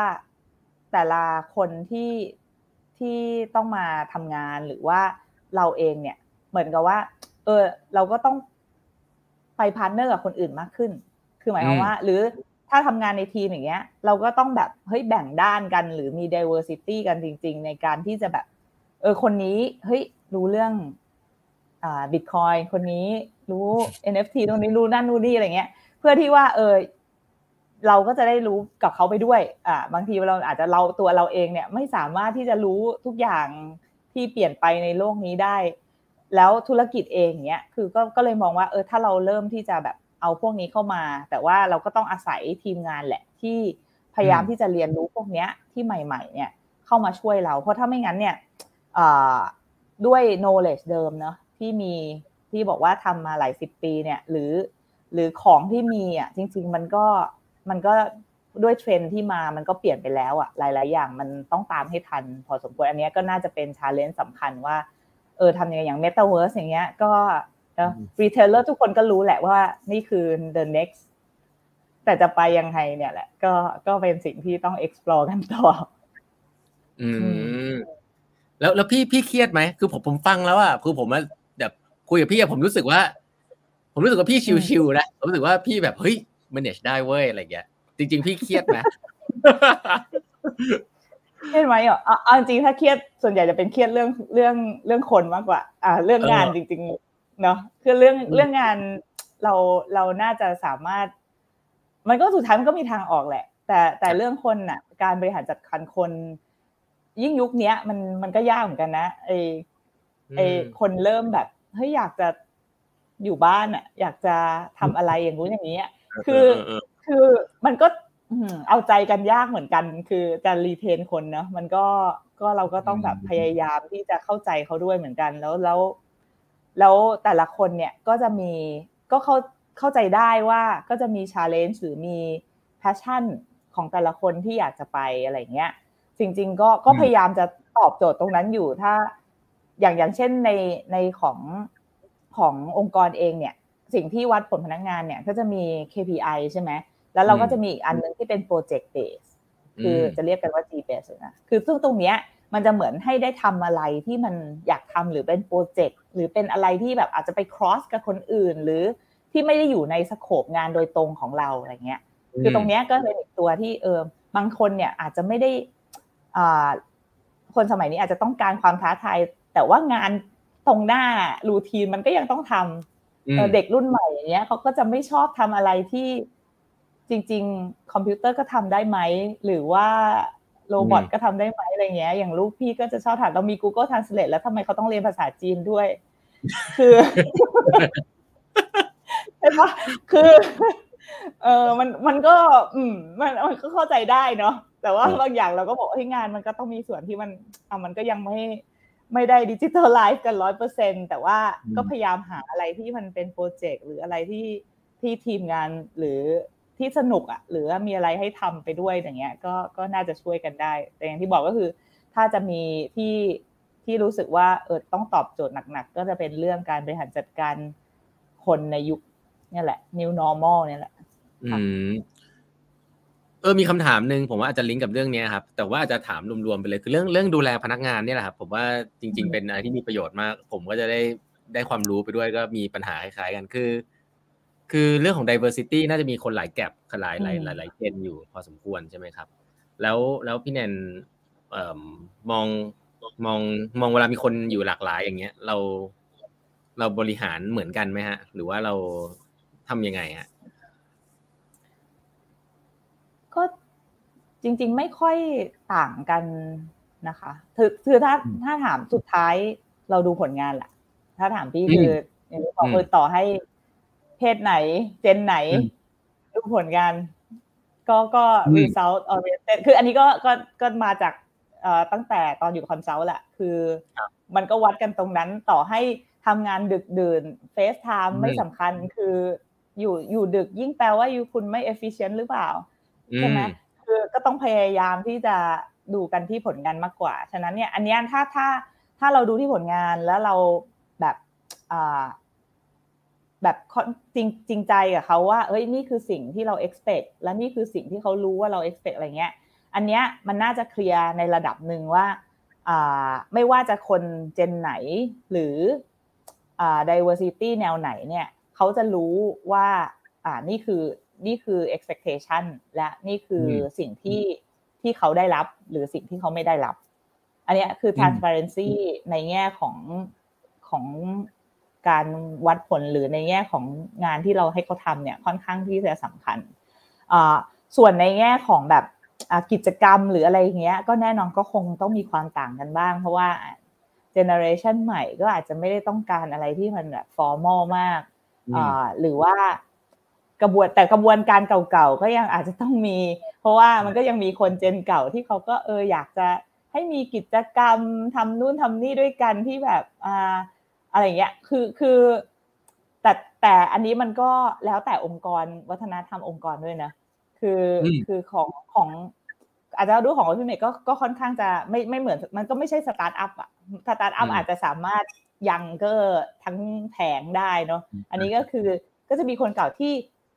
แต่ละคนที่ที่ต้องมาทำงานหรือว่าเราเองเนี่ย เหมือนกับว่า เออ เราก็ต้องไป partner กับคนอื่นมากขึ้น คือหมายความว่า หรือถ้าทำงานในทีมอย่างเงี้ย เราก็ต้องแบบเฮ้ยแบ่งด้านกัน หรือมี diversity กันจริง ๆ ในการที่จะแบบ เออคนนี้เฮ้ยรู้เรื่องอ่า บิตคอยคนนี้รู้ NFT ตรงนี้รู้นั่นรู้นี่อะไรเงี้ย เพื่อที่ว่าเออเราก็จะได้รู้กับเขาไปด้วย อ่า บางทีเราอาจจะเราตัวเราเองเนี่ยไม่สามารถที่จะรู้ทุกอย่างที่เปลี่ยนไปในโลกนี้ได้ แล้วธุรกิจเองเนี้ย คือก็ก็เลยมองว่า เออ ถ้าเราเริ่มที่จะแบบเอาพวกนี้เข้ามา แต่ว่าเราก็ต้องอาศัยทีมงานแหละที่พยายามที่จะเรียนรู้พวกเนี้ยที่ใหม่ ๆ เนี่ยเข้ามาช่วยเรา เพราะถ้าไม่งั้นเนี่ยด้วย knowledge เดิมเนาะ ที่มีที่บอกว่าทำมาหลายสิบปีเนี่ย หรือหรือของที่มีอะจริง ๆ มันก็มันก็ด้วยเทรนที่มามันก็เปลี่ยนไปแล้วอะหลาย ๆ อย่างมันต้องตามให้ทัน พอสมควรอันนี้ก็น่าจะเป็น challenge สำคัญว่าเออทำยังไงอย่าง Metaverse อย่างเงี้ยก็ retailer ทุกคนก็รู้แหละว่านี่คือ the next แต่จะไปยังไงเนี่ยแหละ ก็ก็เป็นสิ่งที่ต้อง explore กันต่อ อืม แล้วแล้วพี่พี่เครียดไหม คือผมผมฟังแล้วอะคือผมแบบ คุยกับพี่ผมรู้สึกว่า ผมรู้สึกว่าพี่ชิวๆนะผมรู้สึกว่าพี่แบบเฮ้ย manage ได้เว้ยอะไรเงี้ยจริง ๆ พี่เครียดไหมเครียดไหมอะเอาจริงถ้าเครียดส่วนใหญ่จะเป็นเครียดเรื่องเรื่องเรื่องคนมากกว่า อ่า เรื่องงานจริง ๆ เนาะคือเรื่องเรื่องงานเราเราน่าจะสามารถ มันก็สุดท้ายมันก็มีทางออกแหละ แต่แต่เรื่องคนน่ะ การบริหารจัดการคน ยิ่งยุคนี้มันมันก็ยากเหมือนกันนะไอไอคนเริ่มแบบ เฮ้ยอยากจะอยู่บ้านอะ อยากจะทำอะไรอย่างนู้นอย่างนี้คือคือมันก็เอาใจกันยากเหมือนกัน คือจะรีเทนคนเนาะมันก็ก็เราก็ต้องแบบพยายามที่จะเข้าใจเขาด้วยเหมือนกันแล้วแล้ว แล้วแต่ละคนเนี่ยก็จะมีก็เข้าเข้าใจได้ว่าก็จะมี challenge หรือมี passion ของแต่ละคนที่อยากจะไปอะไรเงี้ย จริง ๆ ก็ก็พยายามจะตอบโจทย์ตรงนั้นอยู่ถ้า อย่างอย่างเช่นในในของขององค์กรเองเนี่ย สิ่งที่วัดผลพนักงานเนี่ย ก็จะมี KPI ใช่ไหมแล้วเราก็จะมีอีกอันนึงที่เป็น project base คือจะเรียกกันว่า G base นะคือซึ่งตรงเนี้ยมันจะเหมือนให้ได้ทำอะไรที่มันอยากทำหรือเป็นโปรเจกต์หรือเป็นอะไรที่แบบอาจจะไป cross กับคนอื่น หรือที่ไม่ได้อยู่ในสโคปงานโดยตรงของเราอะไรเงี้ย คือตรงเนี้ยก็เป็นอีกตัวที่เออบางคนเนี่ยอาจจะไม่ได้อ่าคนสมัยนี้อาจจะต้องการความท้าทาย แต่ว่างานตรงหน้ารูทีนมันก็ยังต้องทำเด็กรุ่นใหม่อย่างเงี้ยเขาก็จะไม่ชอบทำอะไรที่จริง ๆ คอมพิวเตอร์ก็ทำได้ไหม หรือว่าโรบอทก็ทำได้ไหมอะไรเงี้ย อย่างลูกพี่ก็จะชอบถามเรามี Google Translate แล้วทำไมเขาต้องเรียนภาษาจีนด้วย คือใช่ปะคือ เออมันมันก็ อืม มันมันก็เข้าใจได้เนาะแต่ว่าบางอย่างเราก็บอกให้งานมันก็ต้องมีส่วนที่มันอะมันก็ยังไม่ ไม่ได้ดิจิทัลไลฟ์กันร้อยเปอร์เซ็นแต่ว่าก็พยายามหาอะไรที่มันเป็นโปรเจกต์หรืออะไรที่ที่ทีมงานหรือที่สนุกอะหรือมีอะไรให้ทำไปด้วยอย่างเงี้ยก็ก็น่าจะช่วยกันได้ แต่อย่างที่บอกก็คือ ถ้าจะมีที่ที่รู้สึกว่าเออต้องตอบโจทย์หนักๆ ก็จะเป็นเรื่องการบริหารจัดการคนในยุคนี่แหละ new normal เนี่ยแหละอืม เออมีคำถามหนึ่งผมว่าอาจจะลิงก์กับเรื่องนี้ครับแต่ว่าอาจจะถามรวมๆไปเลยคือเรื่องเรื่องดูแลพนักงานเนี่ยแหละครับผมว่าจริง ๆ เป็นอะไรที่มีประโยชน์มาก ผมก็จะได้ได้ความรู้ไปด้วยก็มีปัญหาคล้ายๆกันคือ คือเรื่องของ diversity น่าจะมีคนหลายแกลบหลายหลายหลายหลายเจนอยู่พอสมควรใช่ไหมครับ แล้วแล้วพี่แนนเอ่อมองมองมองเวลามีคนอยู่หลากหลายอย่างเงี้ย เราเราบริหารเหมือนกันไหมฮะ หรือว่าเราทำยังไงฮะก็ จริง ๆ ไม่ค่อยต่างกันนะคะคือคือถ้าถ้าถามสุดท้ายเราดูผลงานแหละถ้าถามพี่คืออย่างที่บอกคือต่อให้เพศไหน gen ไหน ดูผลงาน ก็ก็ result oriented คืออันนี้ก็ก็ก็มาจากเอ่อตั้งแต่ตอนอยู่ consult แหละ คือมันก็วัดกันตรงนั้นต่อให้ทำงานดึกดื่น face time ไม่สำคัญคืออยู่อยู่ดึกยิ่งแปลว่าอยู่คุณไม่ efficient หรือเปล่าใช่ไหม คือก็ต้องพยายามที่จะดูกันที่ผลงานมากกว่า ฉะนั้นเนี่ยอันนี้ถ้าถ้าถ้าเราดูที่ผลงานแล้วเราแบบแบบจริงจริงใจกับเขาว่าเอ้ยนี่คือสิ่งที่เรา expect และนี่คือสิ่งที่เขารู้ว่าเรา expect อะไรเงี้ย อันเนี้ยมันน่าจะเคลียร์ในระดับหนึ่งว่าไม่ว่าจะคนเจนไหนหรืออ diversity แนวไหนเนี่ยเขาจะรู้ว่าอ่านี่คือ นี่คือ expectation และนี่คือสิ่งที่ที่เขาได้รับหรือสิ่งที่เขาไม่ได้รับ อันนี้คือ transparency ในแง่ของของการวัดผลหรือในแง่ของงานที่เราให้เขาทำเนี่ยค่อนข้างที่จะสำคัญ ส่วนในแง่ของแบบกิจกรรมหรืออะไรเงี้ย ก็แน่นอนก็คงต้องมีความต่างกันบ้าง เพราะว่าgeneration ใหม่ก็อาจจะไม่ได้ต้องการอะไรที่มันแบบ formal มากหรือว่า กระบวนแต่กระบวนการเก่าๆก็ยังอาจจะต้องมี เพราะว่ามันก็ยังมีคน gen เก่าที่เขาก็เอออยากจะให้มีกิจกรรมทำนู่นทำนี่ด้วยกันที่แบบอ่าอะไรเงี้ยคือคือแต่แต่อันนี้มันก็แล้วแต่องค์กรวัฒนธรรมองค์กรด้วยนะ คือคือของของอาจจะดูของ OfficeMate ก็ก็ค่อนข้างจะไม่ไม่เหมือนมันก็ไม่ใช่สตาร์ทอัพอะสตาร์ทอัพอาจจะสามารถยังก็ทั้งแผงได้เนาะอันนี้ก็คือก็จะมีคนเก่าที่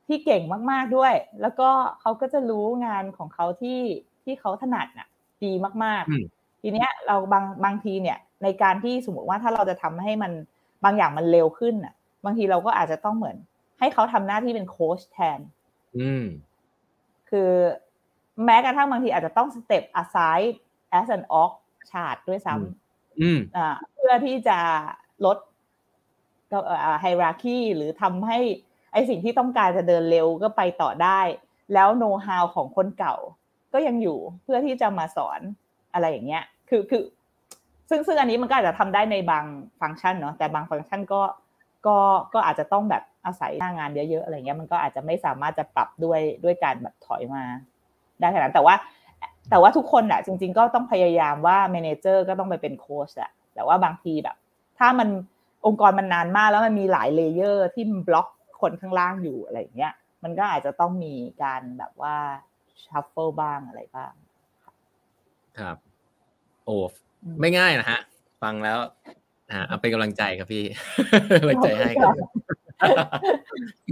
ที่เก่งมากๆด้วย แล้วก็เขาก็จะรู้งานของเขาที่ที่เขาถนัดน่ะ ดีมากๆ ทีเนี้ยเราบางบางทีเนี่ย ในการที่สมมติว่าถ้าเราจะทำให้มันบางอย่างมันเร็วขึ้นอะ บางทีเราก็อาจจะต้องเหมือน ให้เขาทำหน้าที่เป็นโค้ชแทน อืมคือแม้กระทั่งบางทีอาจจะต้องสเต็ป aside as an org chart ด้วยซ้ำอืมอ่าเพื่อที่จะลดก็ไฮราคีหรือทำให้ ไอสิ่งที่ต้องการจะเดินเร็วก็ไปต่อได้ แล้วโน้ตฮาวของคนเก่า ก็ยังอยู่เพื่อที่จะมาสอนอะไรอย่างเงี้ย คือคือซึ่งซึ่งอันนี้มันก็อาจจะทำได้ในบางฟังก์ชันเนาะแต่บางฟังก์ชันก็ก็ก็อาจจะต้องแบบอาศัยหน้างานเยอะๆอะไรเงี้ยมันก็อาจจะไม่สามารถจะปรับด้วยด้วยการแบบถอยมาได้ขนาดนั้นแต่ว่า แต่ว่าทุกคนอะจริง ๆ ก็ต้องพยายามว่า manager ก็ต้องไปเป็นโค้ชอะแต่ว่าบางทีแบบ ถ้ามันองค์กรมันนานมากแล้วมันมีหลาย layer ที่มันบล็อก คนข้างล่างอยู่อะไรเงี้ย มันก็อาจจะต้องมีการแบบว่า shuffle บ้างอะไรบ้าง ครับ โอ้ไม่ง่ายนะฮะ ฟังแล้วอ่าเอาเป็นกำลังใจครับพี่ไว้ใจให้ครับ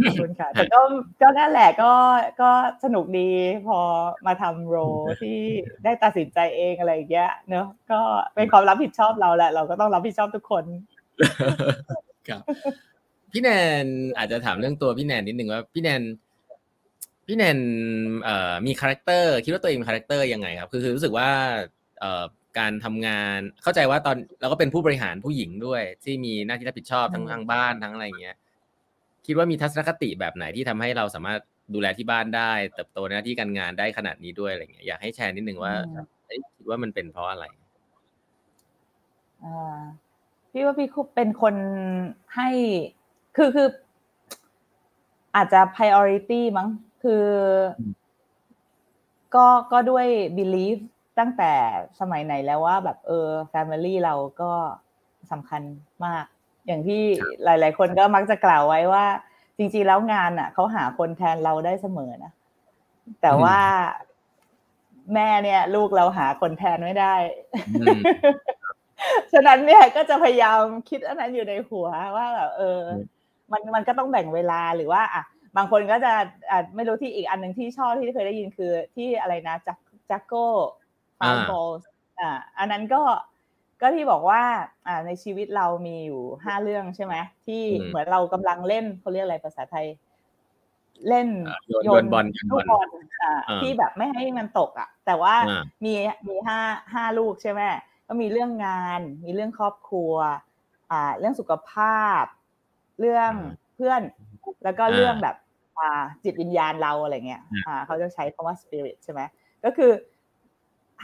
ขอบคุณค่ะแต่ก็ก็นั่นแหละก็ก็สนุกดีพอมาทำ role ที่ได้ตัดสินใจเองอะไรอย่างเงี้ยเนอะก็เป็นความรับผิดชอบเราแหละ เราก็ต้องรับผิดชอบทุกคนครับ พี่แนนอาจจะถามเรื่องตัวพี่แนนนิดนึงว่าพี่แนนพี่แนนเอ่อมี character คิดว่าตัวเองมี character ยังไงครับ คือคือรู้สึกว่าเอ่อการทำงานเข้าใจว่าตอนเราก็เป็นผู้บริหารผู้หญิงด้วย ที่มีหน้าที่รับผิดชอบทั้งทางบ้านทั้งอะไรเงี้ยคิดว่ามีทัศนคติแบบไหนที่ทำให้เราสามารถดูแลที่บ้านได้ เติบโตในหน้าที่การงานได้ขนาดนี้ด้วยอะไรเงี้ยอยากให้แชร์นิดนึงว่าคิดว่ามันเป็นเพราะอะไรอ่าพี่ว่าพี่คุเป็นคนให้ คือคือ อาจจะ priority มั้ง คือ ก็ก็ด้วย belief ตั้งแต่สมัยไหนแล้วว่า แบบเออ Family เราก็สำคัญมาก อย่างที่หลาย ๆ คนก็มักจะกล่าวไว้ว่า จริง ๆ แล้วงานอะเขาหาคนแทนเราได้เสมอนะแต่ว่าแม่เนี่ย ลูกเราหาคนแทนไม่ได้ ฉะนั้นเนี่ยก็จะพยายามคิดอันนั้นอยู่ในหัวว่าแบบเออ มันมันก็ต้องแบ่งเวลาหรือว่าอะบางคนก็จะอะไม่รู้ที่อีกอันหนึ่งที่ชอบที่เคยได้ยินคือที่อะไรนะจักจักโก้ฟาวโกลอ่าอันนั้นก็ก็ที่บอกว่าอ่าในชีวิตเรามีอยู่ห้าเรื่องใช่ไหมที่เหมือนเรากำลังเล่นเขาเรียกอะไรภาษาไทย เล่นโยนบอลลูกบอลอ่าที่แบบไม่ให้มันตกอะ แต่ว่ามีมีห้าห้าลูกใช่ไหมก็มีเรื่องงาน มีเรื่องครอบครัว อ่า เรื่องสุขภาพ เรื่องเพื่อน แล้วก็เรื่องแบบอ่าจิตวิญญาณเราอะไรเงี้ยอ่าเขาจะใช้คำว่า spirit ใช่ไหมก็คือ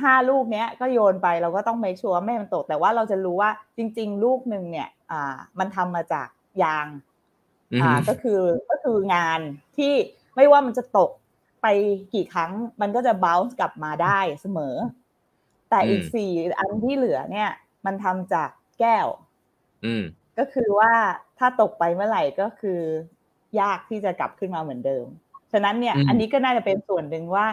ห้าลูกเนี้ยก็โยนไปเราก็ต้องไม่ชัวร์ไม่มันตก แต่ว่าเราจะรู้ว่าจริง ๆ ลูกหนึ่งเนี่ยอ่ามันทำมาจากยางอ่าก็คือก็คืองานที่ไม่ว่ามันจะตกไปกี่ครั้ง มันก็จะ bounce กลับมาได้เสมอ แต่อีกสี่อันที่เหลือเนี่ย มันทำจากแก้ว อืมก็คือว่า ถ้าตกไปเมื่อไหร่ก็คือยากที่จะกลับขึ้นมาเหมือนเดิม ฉะนั้นเนี่ย อันนี้ก็น่าจะเป็นส่วนหนึ่งว่า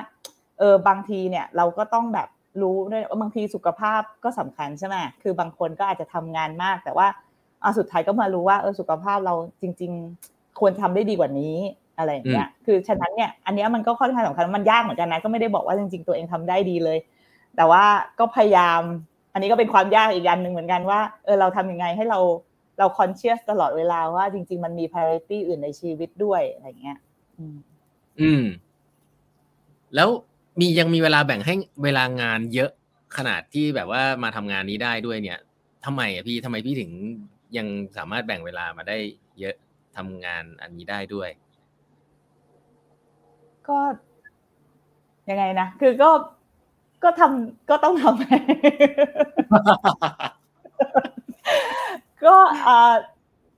เออบางทีเนี่ย เราก็ต้องแบบรู้ด้วยว่าบางทีสุขภาพก็สำคัญใช่ไหมคือบางคนก็อาจจะทำงานมาก แต่ว่าอาสุดท้ายก็มารู้ว่าเออสุขภาพเราจริง ๆ ควรทำได้ดีกว่านี้อะไรอย่างเงี้ย คือฉะนั้นเนี่ย อันนี้มันก็ค่อนข้างสำคัญ มันยากเหมือนกันนะ ก็ไม่ได้บอกว่าจริง ๆ ตัวเองทำได้ดีเลย แต่ว่าก็พยายาม อันนี้ก็เป็นความยากอีกอันหนึ่งเหมือนกันว่า เออเราทำยังไงให้เรา เราคอนเชียสตลอดเวลาว่าจริง ๆ มันมี priority อื่นในชีวิตด้วยอะไรเงี้ยอืมอืม แล้วมียังมีเวลาแบ่งให้เวลางานเยอะขนาดที่แบบว่ามาทำงานนี้ได้ด้วยเนี่ยทำไมอะพี่ทำไมพี่ถึงยังสามารถแบ่งเวลามาได้เยอะทำงานอันนี้ได้ด้วย ก็ยังไงนะคือก็ก็ทำก็ต้องทำ ก็อ่า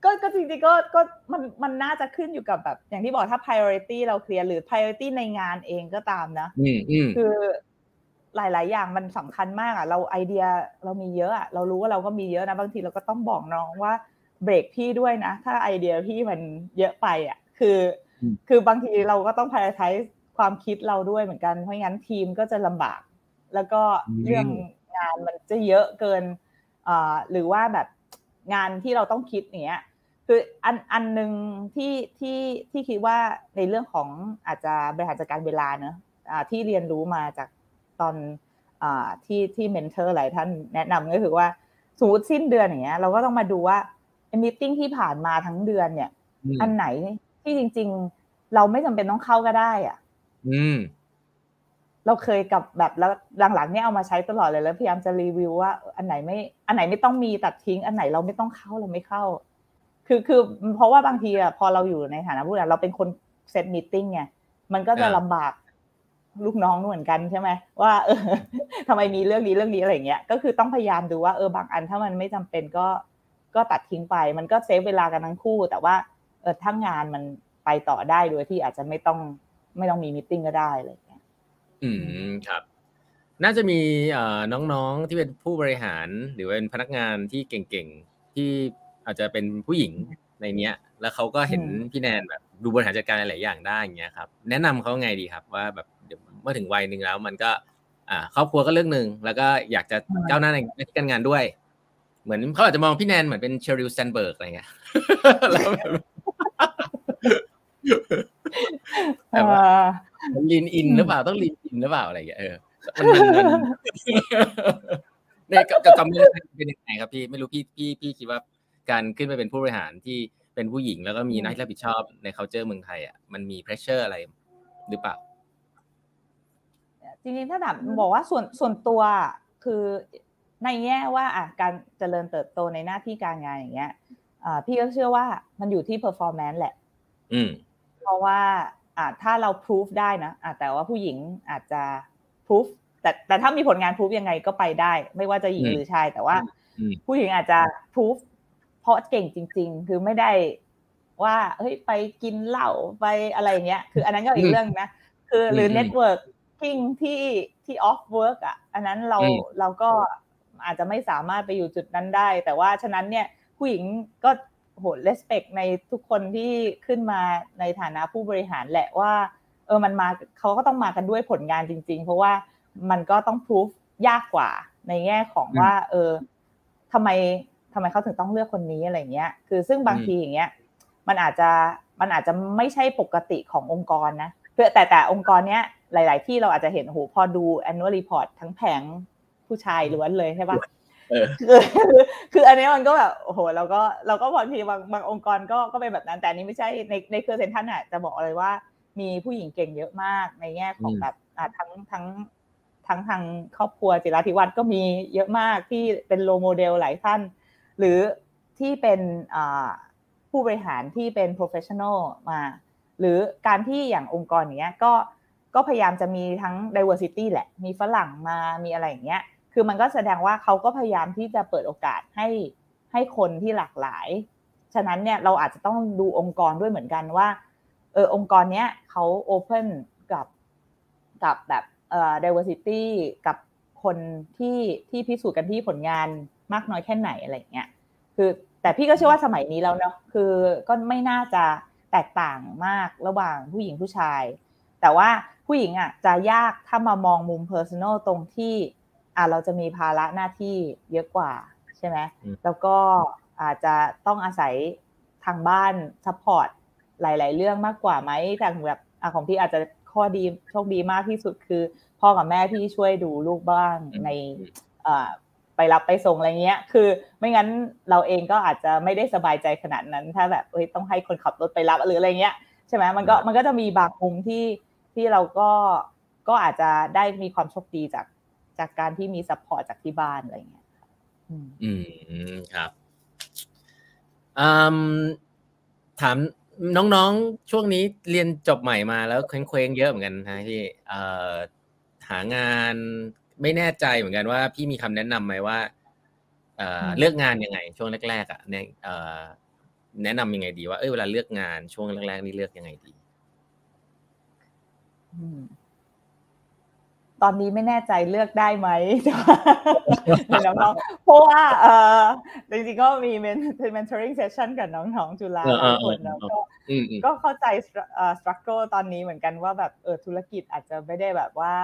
ก็ก็จริงๆก็ก็มันมันน่าจะขึ้นอยู่กับแบบอย่างที่บอกถ้า priority เราเคลียร์หรือ priority ในงานเองก็ตามนะคือหลาย ๆ อย่างมันสำคัญมากอะ เราไอเดียเรามีเยอะอะเรารู้ว่าเราก็มีเยอะนะบางทีเราก็ต้องบอกน้องว่าเบรกพี่ด้วยนะ ถ้าไอเดียพี่มันเยอะไปอะ คือ คือบางทีเราก็ต้อง prioritize ความคิดเราด้วยเหมือนกันเพราะงั้นทีมก็จะลำบาก แล้วก็เรื่องงานมันจะเยอะเกินอ่าหรือว่าแบบ งานที่เราต้องคิดอย่างเงี้ยคืออันอันหนึ่งที่ที่ที่คิดว่าในเรื่องของอาจจะบริหารจัดการเวลาเนอะะที่เรียนรู้มาจากตอนอที่ที่เมนเทอร์หลายท่านแนะนำก็คือว่าสมมติสิ้นเดือนอย่างเงี้ยเราก็ต้องมาดูว่ามิ팅ที่ผ่านมาทั้งเดือนเนี่ย อันไหนที่จริง ๆ เราไม่จำเป็นต้องเข้าก็ได้ อะ อืม เราเคยกับแบบแล้วหลังๆเนี่ยเอามาใช้ตลอดเลยแล้วพยายามจะรีวิวว่า อันไหนไม่ อันไหนไม่ต้องมีตัดทิ้ง อันไหนเราไม่ต้องเข้าเราไม่เข้า คือคือเพราะว่าบางทีอะพอเราอยู่ในฐานะผู้บริหารเราเป็นคนเซตมีติ้งไงมันก็จะลำบากลูกน้องเหมือนกันใช่ไหมว่าเออทำไมมีเรื่องนี้เรื่องนี้อะไรเงี้ยก็คือต้องพยายามดูว่าเออบางอันถ้ามันไม่จำเป็นก็ก็ตัดทิ้งไป มันก็เซฟเวลากันทั้งคู่ แต่ว่าเออถ้างานมันไปต่อได้โดยที่อาจจะไม่ต้องไม่ต้องมีมิ팅ก็ได้อะไรเงี้ย อืมครับ น่าจะมีเอ่อน้องๆที่เป็นผู้บริหารหรือเป็นพนักงานที่เก่งๆที่อาจจะเป็นผู้หญิงในเนี้ย แล้วเขาก็เห็นพี่แนนแบบดูบริหารจัดการหลายอย่างได้อย่างเงี้ยครับ แนะนำเขาไงดีครับ ว่าแบบเดี๋ยวเมื่อถึงวัยหนึ่งแล้ว มันก็อ่าครอบครัวก็เรื่องหนึ่งแล้วก็อยากจะก้าวหน้าในหน้าที่การงานด้วย เหมือนเขาอาจจะมองพี่แนนเหมือนเป็น Sheryl Sandberg อะไรเงี้ยแล้วแบบ lean in หรือเปล่าต้อง lean in หรือเปล่าอะไรเงี้ยเออมันมันเนี่ยกับกำเนิดเป็นยังไงครับพี่ไม่รู้พี่พี่พี่คิดว่าการขึ้นไปเป็นผู้บริหารที่เป็นผู้หญิงแล้วก็มีหน้าที่รับผิดชอบใน culture เมืองไทยอะมันมี pressure อะไรหรือเปล่าจริงๆถ้าถามบอกว่าส่วนส่วนตัวคือในแง่ว่าอะการเจริญเติบโตในหน้าที่การงานอย่างเงี้ยพี่ก็เชื่อว่ามันอยู่ที่ performance แหละอืมเพราะว่า อ่าถ้าเรา proof ได้นะอ่าแต่ว่าผู้หญิงอาจจะ proof แต่แต่ถ้ามีผลงาน proof ยังไงก็ไปได้ ไม่ว่าจะหญิงหรือชายแต่ว่า ผู้หญิงอาจจะ proof เพราะเก่งจริง ๆ คือไม่ได้ว่าเฮ้ยไปกินเหล้าไปอะไรเงี้ย คืออันนั้นก็อีกเรื่องนะ คือหรือ network กิ้งที่ที่ off work อะ อันนั้นเราเราก็อาจจะไม่สามารถไปอยู่จุดนั้นได้ แต่ว่าฉะนั้นเนี่ยผู้หญิงก็ โหเลสเปกในทุกคนที่ขึ้นมาในฐานะผู้บริหารแหละว่า เออมันมาเขาก็ต้องมากันด้วยผลงานจริง ๆ เพราะว่ามันก็ต้องพิสูจยากกว่าในแง่ของว่า เออทำไมทำไมเขาถึงต้องเลือกคนนี้อะไรเงี้ย คือซึ่งบางทีอย่างเงี้ย มันอาจจะมันอาจจะไม่ใช่ปกติขององค์กรนะเพื่อแต่แต่องค์กรเนี้ยหลาย ๆ ที่เราอาจจะเห็นโหพอดู annual report ทั้งแผงผู้ชายล้วนเลยใช่ปะ คือคืออันนี้มันก็แบบโอ้โหเราก็เราก็บางทีบางบางองค์กรก็ก็เป็นแบบนั้นแต่นี้ไม่ใช่ในในเครือเซนทันอะจะบอกเลยว่ามีผู้หญิงเก่งเยอะมากในแง่ของแบบอ่าทั้งทั้งทั้งทางครอบครัวจิราธิวัฒน์ก็มีเยอะมากที่เป็นโลโมเดลหลายท่าน หรือที่เป็นผู้บริหารที่เป็น professional มา หรือการที่อย่างองค์กรเนี้ยก็ก็พยายามจะมีทั้ง diversity แหละ มีฝรั่งมามีอะไรอย่างเงี้ย คือมันก็แสดงว่าเขาก็พยายามที่จะเปิดโอกาสให้ให้คนที่หลากหลาย ฉะนั้นเนี่ยเราอาจจะต้องดูองค์กรด้วยเหมือนกันว่าเออองค์กรเนี้ยเขาโอเพนกับกับแบบเอ่อ diversity กับคนที่ที่พิสูจน์กันที่ผลงานมากน้อยแค่ไหนอะไรเงี้ย คือแต่พี่ก็เชื่อว่าสมัยนี้แล้วเนาะ คือก็ไม่น่าจะแตกต่างมากระหว่างผู้หญิงผู้ชาย แต่ว่าผู้หญิงอะจะยากถ้ามามองมุม personal ตรงที่ อ่าเราจะมีภาระหน้าที่เยอะกว่าใช่ไหมแล้วก็อาจจะต้องอาศัยทางบ้าน support หลาย ๆ เรื่องมากกว่าไหมแต่แบบอของพี่อาจจะข้อดีโชคดีมากที่สุดคือ พ่อกับแม่พี่ช่วยดูลูกบ้างในไปรับไปส่งอะไรเงี้ย คือไม่งั้นเราเองก็อาจจะไม่ได้สบายใจขนาดนั้น ถ้าแบบเอ้ยต้องให้คนขับรถไปรับหรืออะไรเงี้ยใช่ไหมมันก็มันก็จะมีบางมุมที่ที่เราก็ก็อาจจะได้มีความโชคดีจาก จากการที่มี support จากที่บ้านอะไรเงี้ยอืมครับอืมถามน้องๆ ช่วงนี้เรียนจบใหม่มาแล้วเคว้งเยอะเหมือนกันนะที่เอ่อหางานไม่แน่ใจเหมือนกันว่า พี่มีคำแนะนํำไหมว่าเอ่อเลือกงานยังไง ช่วงแรกๆอะเนี่ยเอ่อแนะนำยังไงดีว่าเอ้ยเวลาเลือกงานช่วงแรกๆนี่เลือกยังไงดี ตอนนี้ไม่แน่ใจเลือกได้ไหมน้องๆเพราะว่าเออจริงๆก็มีเป็นเป็น mentoring session กับน้องๆจุฬาหลายคนแล้วก็ก็เข้าใจ struggle ตอนนี้เหมือนกันว่าแบบเออธุรกิจอาจจะไม่ได้แบบว่า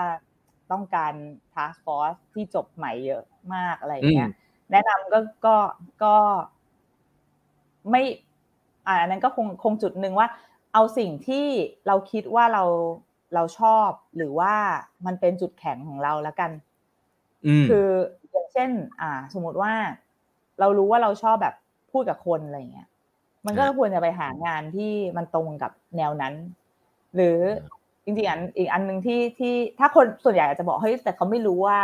ต้องการ task force ที่จบใหม่เยอะมากอะไรเงี้ยแนะนำก็ก็ก็ไม่อ่านั้นก็คงคงจุดหนึ่งว่า เอาสิ่งที่เราคิดว่าเรา เราชอบหรือว่ามันเป็นจุดแข็งของเราแล้วกันคืออย่างเช่น อ่า สมมติว่า เรารู้ว่าเราชอบแบบพูดกับคนอะไรเงี้ย มันก็ควรจะไปหางานที่มันตรงกับแนวนั้น หรือจริงๆอันอีกอันหนึ่งที่ที่ถ้าคนส่วนใหญ่อาจจะบอกเฮ้ยแต่เขาไม่รู้ว่า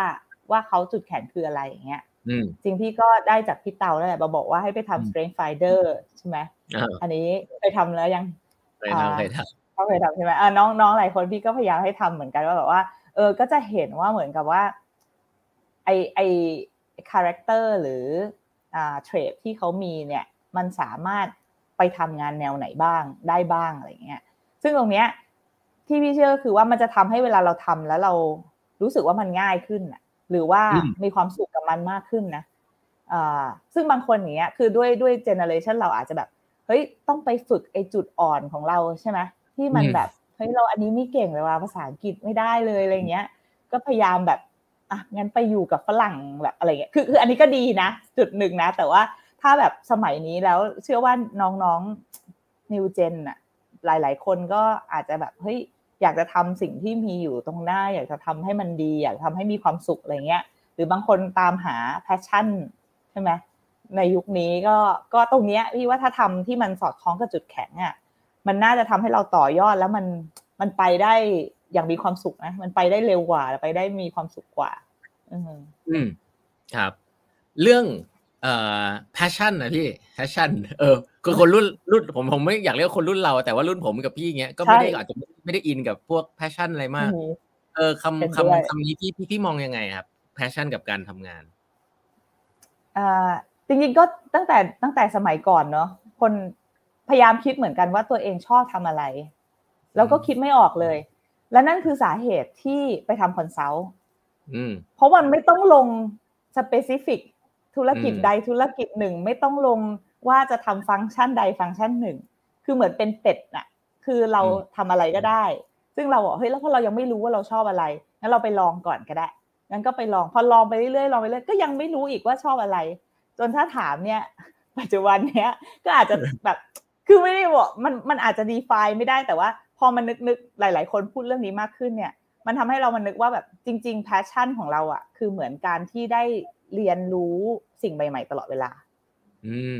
ว่าเขาจุดแข็งคืออะไรอย่างเงี้ยจริงพี่ก็ได้จากพี่เตาแล้วแหละบอกว่าให้ไปทำ strength finder ใช่ไหมอันนี้เคยทำแล้วยังเคยทำเคยทำ ก็เคยทำใช่ไหมอ่าน้องน้องหลายคนพี่ก็พยายามให้ทำเหมือนกันว่าแบบว่า เออ ก็จะเห็นว่าเหมือนกับว่า ไอไอ character หรืออ่า trait ที่เขามีเนี่ย มันสามารถไปทำงานแนวไหนบ้างได้บ้างอะไรเงี้ย ซึ่งตรงเนี้ยที่พี่เชื่อคือว่ามันจะทำให้เวลาเราทำแล้วเรารู้สึกว่ามันง่ายขึ้นอะหรือว่ามีความสุขกับมันมากขึ้นนะอ่าซึ่งบางคนอย่างเงี้ยคือด้วยด้วยเจเนอเรชันเราอาจจะแบบ เฮ้ย ต้องไปฝึกไอจุดอ่อนของเราใช่ไหม ที่มันแบบเฮ้ยเราอันนี้ไม่เก่งเลยว่าภาษาอังกฤษไม่ได้เลยอะไรเงี้ย ก็พยายามแบบอะงั้นไปอยู่กับฝรั่งแบบอะไรเงี้ยคือคืออันนี้ก็ดีนะ จุดหนึ่งนะ แต่ว่าถ้าแบบสมัยนี้แล้วเชื่อว่าน้องๆนิวเจนอะหลาย ๆ คนก็อาจจะแบบเฮ้ยอยากจะทำสิ่งที่มีอยู่ตรงหน้า อยากจะทำให้มันดี อยากทำให้มีความสุขอะไรเงี้ย หรือบางคนตามหาแพชชั่นใช่ไหมในยุคนี้ก็ก็ตรงเนี้ยพี่ว่าถ้าทำที่มันสอดคล้องกับจุดแข็งอะ มันน่าจะทำให้เราต่อยอดแล้วมันมันไปได้อย่างมีความสุขนะมันไปได้เร็วกว่าไปได้มีความสุขกว่า อืมครับ เรื่องเอ่อ passion นะพี่ passion เออคือคนรุ่นรุ่นผมผมไม่อยากเรียกคนรุ่นเรา แต่ว่ารุ่นผมกับพี่เงี้ยก็ไม่ได้อาจจะไม่ได้อินกับพวก passion อะไรมาก เออคำคำคำนี้พี่พี่พี่มองยังไงครับ passion กับการทำงานอ่าจริงๆก็ตั้งแต่ตั้งแต่สมัยก่อนเนาะคน พยายามคิดเหมือนกันว่าตัวเองชอบทำอะไร แล้วก็คิดไม่ออกเลย และนั่นคือสาเหตุที่ไปทำ consult เพราะมันไม่ต้องลง specific ธุรกิจใดธุรกิจหนึ่ง ไม่ต้องลงว่าจะทำฟังก์ชันใดฟังก์ชันหนึ่ง คือเหมือนเป็นเป็ดน่ะ คือเราทำอะไรก็ได้ ซึ่งเราบอกเฮ้ยแล้วพอเรายังไม่รู้ว่าเราชอบอะไรงั้นเราไปลองก่อนก็ได้งั้นก็ไปลองพอลองไปเรื่อยๆลองไปเรื่อยก็ยังไม่รู้อีกว่าชอบอะไร จนถ้าถามเนี่ย ปัจจุบันเนี้ยก็อาจจะแบบ คือไม่ได้บอกมันมันอาจจะ define ไม่ได้แต่ว่า พอมันนึกนึกหลาย ๆ คนพูดเรื่องนี้มากขึ้นเนี่ย มันทำให้เรามันนึกว่าแบบจริง ๆ passion ของเราอะ คือเหมือนการที่ได้เรียนรู้สิ่งใหม่ ๆ ตลอดเวลา อืม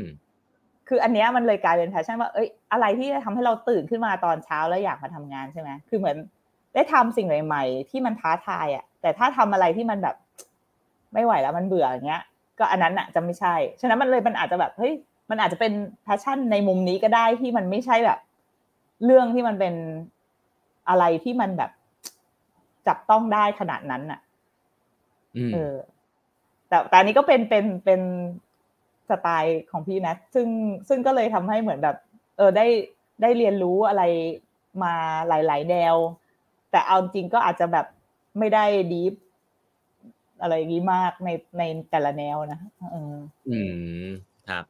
คืออันเนี้ยมันเลยกลายเป็น passion ว่าเอ้ยอะไรที่จะทำให้เราตื่นขึ้นมาตอนเช้าแล้วอยากมาทำงานใช่ไหมคือเหมือนได้ทำสิ่งใหม่ ๆ ที่มันท้าทายอะ แต่ถ้าทำอะไรที่มันแบบ ไม่ไหวแล้วมันเบื่ออย่างเงี้ย ก็อันนั้นอะจะไม่ใช่ ฉะนั้นมันเลยมันอาจจะแบบเฮ้ย มันอาจจะเป็น passion ในมุมนี้ก็ได้ที่มันไม่ใช่แบบ เรื่องที่มันเป็นอะไรที่มันแบบจับต้องได้ขนาดนั้นอะเออ แต่แต่อันนี้ก็เป็นเป็นเป็นสไตล์ของพี่นะซึ่งซึ่งก็เลยทำให้เหมือนแบบ เออได้ได้เรียนรู้อะไรมาหลาย ๆ แนว แต่เอาจริงก็อาจจะแบบไม่ได้ดีฟอะไรอย่างนี้มากในในแต่ละแนวนะอืมครับ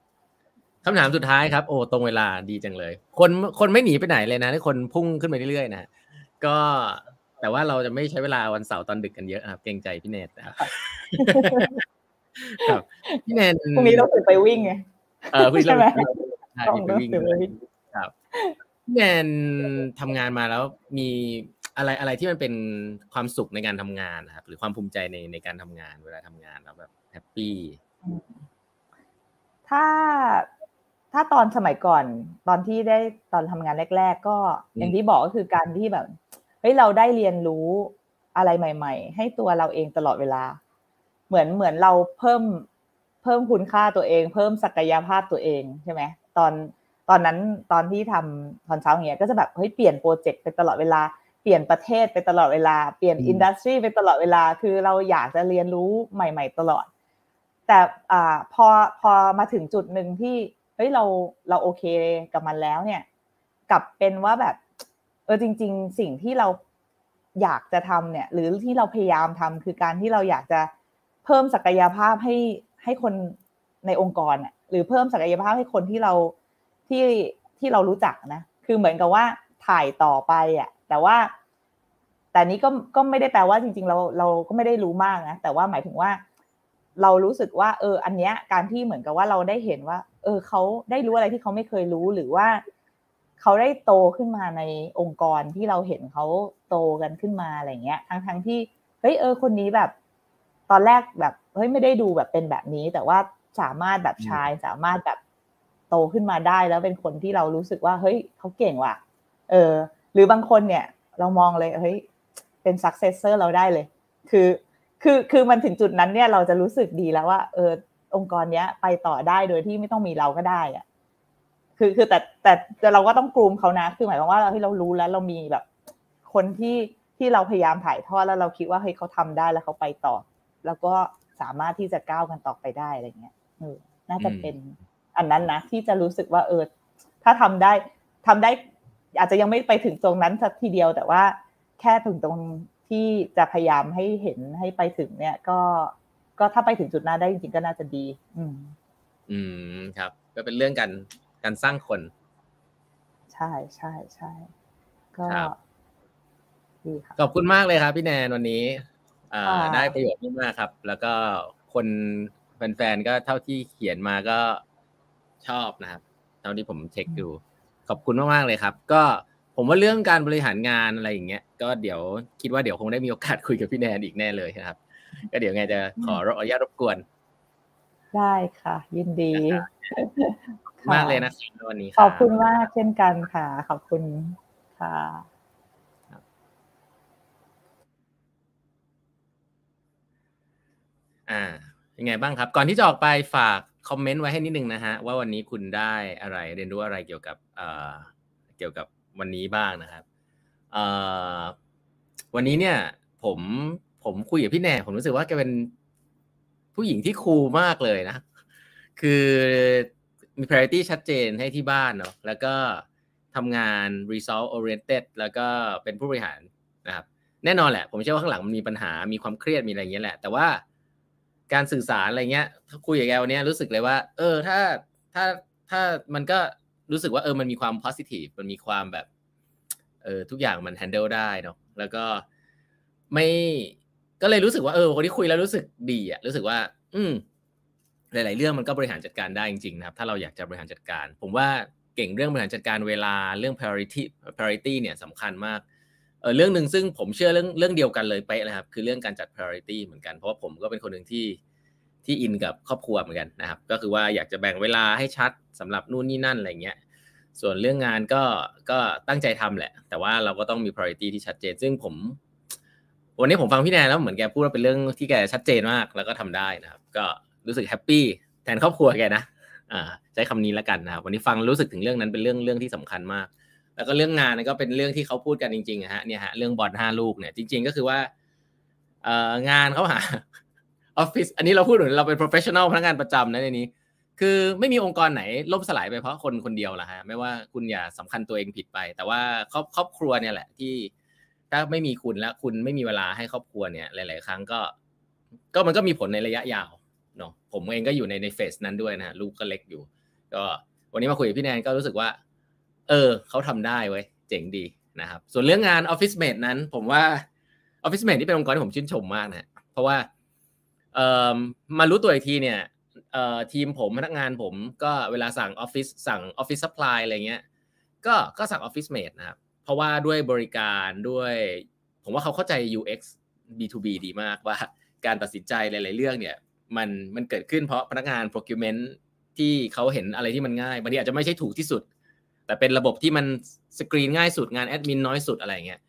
คำถามสุดท้ายครับ โอ้ตรงเวลาดีจังเลย คนคนไม่หนีไปไหนเลยนะคนพุ่งขึ้นไปเรื่อยๆนะก็แต่ว่าเราจะไม่ใช้เวลาวันเสาร์ตอนดึกกันเยอะครับเกรงใจพี่เนตนะครับครับพี่เนนพรุ่งนี้ต้องตื่นไปวิ่งไงเออพี่ใช่ไหมใช่ไปวิ่งครับพี่แนนทำงานมาแล้วมีอะไรอะไรที่มันเป็นความสุขในการทำงานนะครับ หรือความภูมิใจในในการทำงานเวลาทำงานแล้วแบบแฮปปี้ถ้า ถ้าตอนสมัยก่อนตอนที่ได้ตอนทำงานแรก ๆ ก็อย่างที่บอกก็คือการที่แบบเฮ้ยเราได้เรียนรู้อะไรใหม่ ๆ ให้ตัวเราเองตลอดเวลา เหมือนเหมือนเราเพิ่มเพิ่มคุณค่าตัวเอง เพิ่มศักยภาพตัวเองใช่ไหมตอนตอนนั้นตอนที่ทำตอนเช้าเงี้ยก็จะแบบเฮ้ยเปลี่ยนโปรเจกต์ไปตลอดเวลาเปลี่ยนประเทศไปตลอดเวลาเปลี่ยนอินดัสทรีไปตลอดเวลาคือเราอยากจะเรียนรู้ใหม่ ๆ ตลอด แต่อ่าพอพอมาถึงจุดหนึ่งที่เฮ้ยเราเราโอเคกับมันแล้วเนี่ย กลับเป็นว่าแบบ เออจริง ๆ สิ่งที่เราอยากจะทำเนี่ย หรือที่เราพยายามทำคือการที่เราอยากจะเพิ่มศักยภาพให้ให้คนในองค์กรเนี่ยหรือเพิ่มศักยภาพให้คนที่เราที่ที่เรารู้จักนะ คือเหมือนกับว่าถ่ายต่อไปอะ แต่ว่า แต่นี้ก็ก็ไม่ได้แปลว่าจริง ๆ เราเราก็ไม่ได้รู้มากนะแต่ว่าหมายถึงว่า เรารู้สึกว่า เออ อันเนี้ยการที่เหมือนกับว่าเราได้เห็นว่า เออเขาได้รู้อะไรที่เขาไม่เคยรู้หรือว่าเขาได้โตขึ้นมาในองค์กรที่เราเห็นเขาโตกันขึ้นมาอะไรเงี้ย ทั้งทั้งที่เฮ้ยเออ คนนี้แบบ ตอนแรกแบบเฮ้ยไม่ได้ดูแบบเป็นแบบนี้ แต่ว่าสามารถแบบชายสามารถแบบโตขึ้นมาได้แล้วเป็นคนที่เรารู้สึกว่า เฮ้ยเขาเก่งว่ะ เออ หรือบางคนเนี่ย เรามองเลยเฮ้ยเป็น successor เราได้เลย คือ คือคือมันถึงจุดนั้นเนี่ยเราจะรู้สึกดีแล้วว่า เออองค์กรเนี้ย ไปต่อได้โดยที่ไม่ต้องมีเราก็ได้อะคือคือแต่แต่แต่เราก็ต้องกลุ่มเขานะ คือหมายความว่าเราที่เรารู้แล้วเรามีแบบ คนที่ที่เราพยายามถ่ายทอดแล้วเราคิดว่าเฮ้ยเขาทำได้แล้วเขาไปต่อ แล้วก็สามารถที่จะก้าวกันต่อไปได้อะไรเงี้ยเออน่าจะเป็นอันนั้นนะที่จะรู้สึกว่าเออถ้าทำได้ทำได้ อาจจะยังไม่ไปถึงตรงนั้นสักทีเดียวแต่ว่าแค่ถึงตรง ที่จะพยายามให้เห็นให้ไปถึงเนี่ย ก็ก็ถ้าไปถึงจุดนั้นได้จริงๆก็น่าจะดี อืม อืมครับ ก็เป็นเรื่องการการสร้างคน ใช่ใช่ใช่ก็ดีครับขอบคุณมากเลยครับ พี่แนนวันนี้ได้ประโยชน์มากครับ แล้วก็คนแฟนๆก็เท่าที่เขียนมาก็ชอบนะครับ เท่าที่ผมเช็คดู ขอบคุณมากๆเลยครับ ก็ ผมว่าเรื่องการบริหารงานอะไรอย่างเงี้ยก็เดี๋ยวคิดว่าเดี๋ยวคงได้มีโอกาสคุยกับพี่แนนอีกแน่เลยนะครับ ก็เดี๋ยวไงจะขออนุญาตรบกวน ได้ค่ะ ยินดีมากเลยนะวันนี้ขอบคุณมากเช่นกันค่ะ ขอบคุณค่ะอ่ายังไงบ้างครับ ก่อนที่จะออกไปฝากคอมเมนต์ไว้ให้นิดนึงนะฮะ ว่าวันนี้คุณได้อะไรเรียนรู้อะไรเกี่ยวกับเอ่อเกี่ยวกับ วันนี้บ้างนะครับวันนี้เนี่ย ผมผมคุยกับพี่แน่ผมรู้สึกว่าแกเป็นผู้หญิงที่คูลมากเลยนะ คือมี priority ชัดเจนให้ที่บ้านเนาะแล้วก็ทำงาน result oriented แล้วก็เป็นผู้บริหารนะครับ แน่นอนแหละ ผมเชื่อว่าข้างหลังมันมีปัญหามีความเครียดมีอะไรเงี้ยแหละ แต่ว่าการสื่อสารอะไรเงี้ยถ้าคุยกับแกวันนี้รู้สึกเลยว่า เออ ถ้าถ้าถ้ามันก็ รู้สึกว่าเออมันมีความ positive มันมีความแบบเออทุกอย่างมัน handle ได้เนาะแล้วก็ไม่ก็เลยรู้สึกว่าเออคนที่คุยแล้วรู้สึกดีอะรู้สึกว่า อืมหลาย ๆ เรื่องมันก็บริหารจัดการได้จริง ๆ นะครับ ถ้าเราอยากจะบริหารจัดการ ผมว่าเก่งเรื่องบริหารจัดการเวลาเรื่อง priority priority เนี่ยสำคัญมากเออเรื่องหนึ่งซึ่งผมเชื่อเรื่องเรื่องเดียวกันเลยไปนะครับ คือเรื่องการจัด priority เหมือนกันเพราะว่าผมก็เป็นคนหนึ่งที่ ที่อินกับครอบครัวเหมือนกันนะครับ ก็คือว่าอยากจะแบ่งเวลาให้ชัดสำหรับนู่นนี่นั่นอะไรเงี้ยส่วนเรื่องงานก็ก็ตั้งใจทำแหละ แต่ว่าเราก็ต้องมี priority ที่ชัดเจน ซึ่งผม วันนี้ผมฟังพี่แนนแล้วเหมือนแกพูดว่าเป็นเรื่องที่แกชัดเจนมากแล้วก็ทำได้นะครับ ก็รู้สึกแฮปปี้แทนครอบครัวแกนะอ่าใช้คำนี้แล้วกันนะครับวันนี้ฟังรู้สึกถึงเรื่องนั้นเป็นเรื่องเรื่องที่สำคัญมาก แล้วก็เรื่องงานก็เป็นเรื่องที่เขาพูดกันจริงๆฮะเนี่ยฮะเรื่องบอลห้าลูกเนี่ยจริง ๆ ก็คือว่าเอ่องานเขาหา ออฟฟิศอันนี้เราพูดเหมือนเราเป็น professional พนักงานประจำนะในนี้ คือไม่มีองค์กรไหนล่มสลายไปเพราะคนคนเดียวละฮะไม่ว่าคุณอย่าสำคัญตัวเองผิดไป แต่ว่าครอบครอบครัวเนี่ยแหละที่ ถ้าไม่มีคุณแล้วคุณไม่มีเวลาให้ครอบครัวเนี่ย หลาย ๆ ครั้งก็ ก็มันก็มีผลในระยะยาวเนาะผมเองก็อยู่ในในเฟสนั้นด้วยนะฮะลูกก็เล็กอยู่ ก็วันนี้มาคุยกับพี่แนนก็รู้สึกว่า เออเขาทำได้เว้ยเจ๋งดีนะครับส่วนเรื่องงานออฟฟิศเมดนั้น ผมว่าOfficeMate ที่เป็นองค์กรที่ผมชื่นชมมากนะเพราะว่า มารู้ตัวอีกทีเนี่ยเอ่อทีมผมพนักงานผมก็เวลาสั่งออฟฟิศสั่ง office supply อะไรเงี้ยก็ก็สั่ง OfficeMate นะครับ เพราะว่าด้วยบริการด้วย ผมว่าเขาเข้าใจ UX B2B ดีมากว่าการตัดสินใจหลาย ๆ เรื่องเนี่ยมันมันเกิดขึ้นเพราะพนักงาน procurement ที่เขาเห็นอะไรที่มันง่ายบางทีอาจจะไม่ใช่ถูกที่สุด แต่เป็นระบบที่มันสกรีนง่ายสุดงานแอดมินน้อยสุดอะไรเงี้ย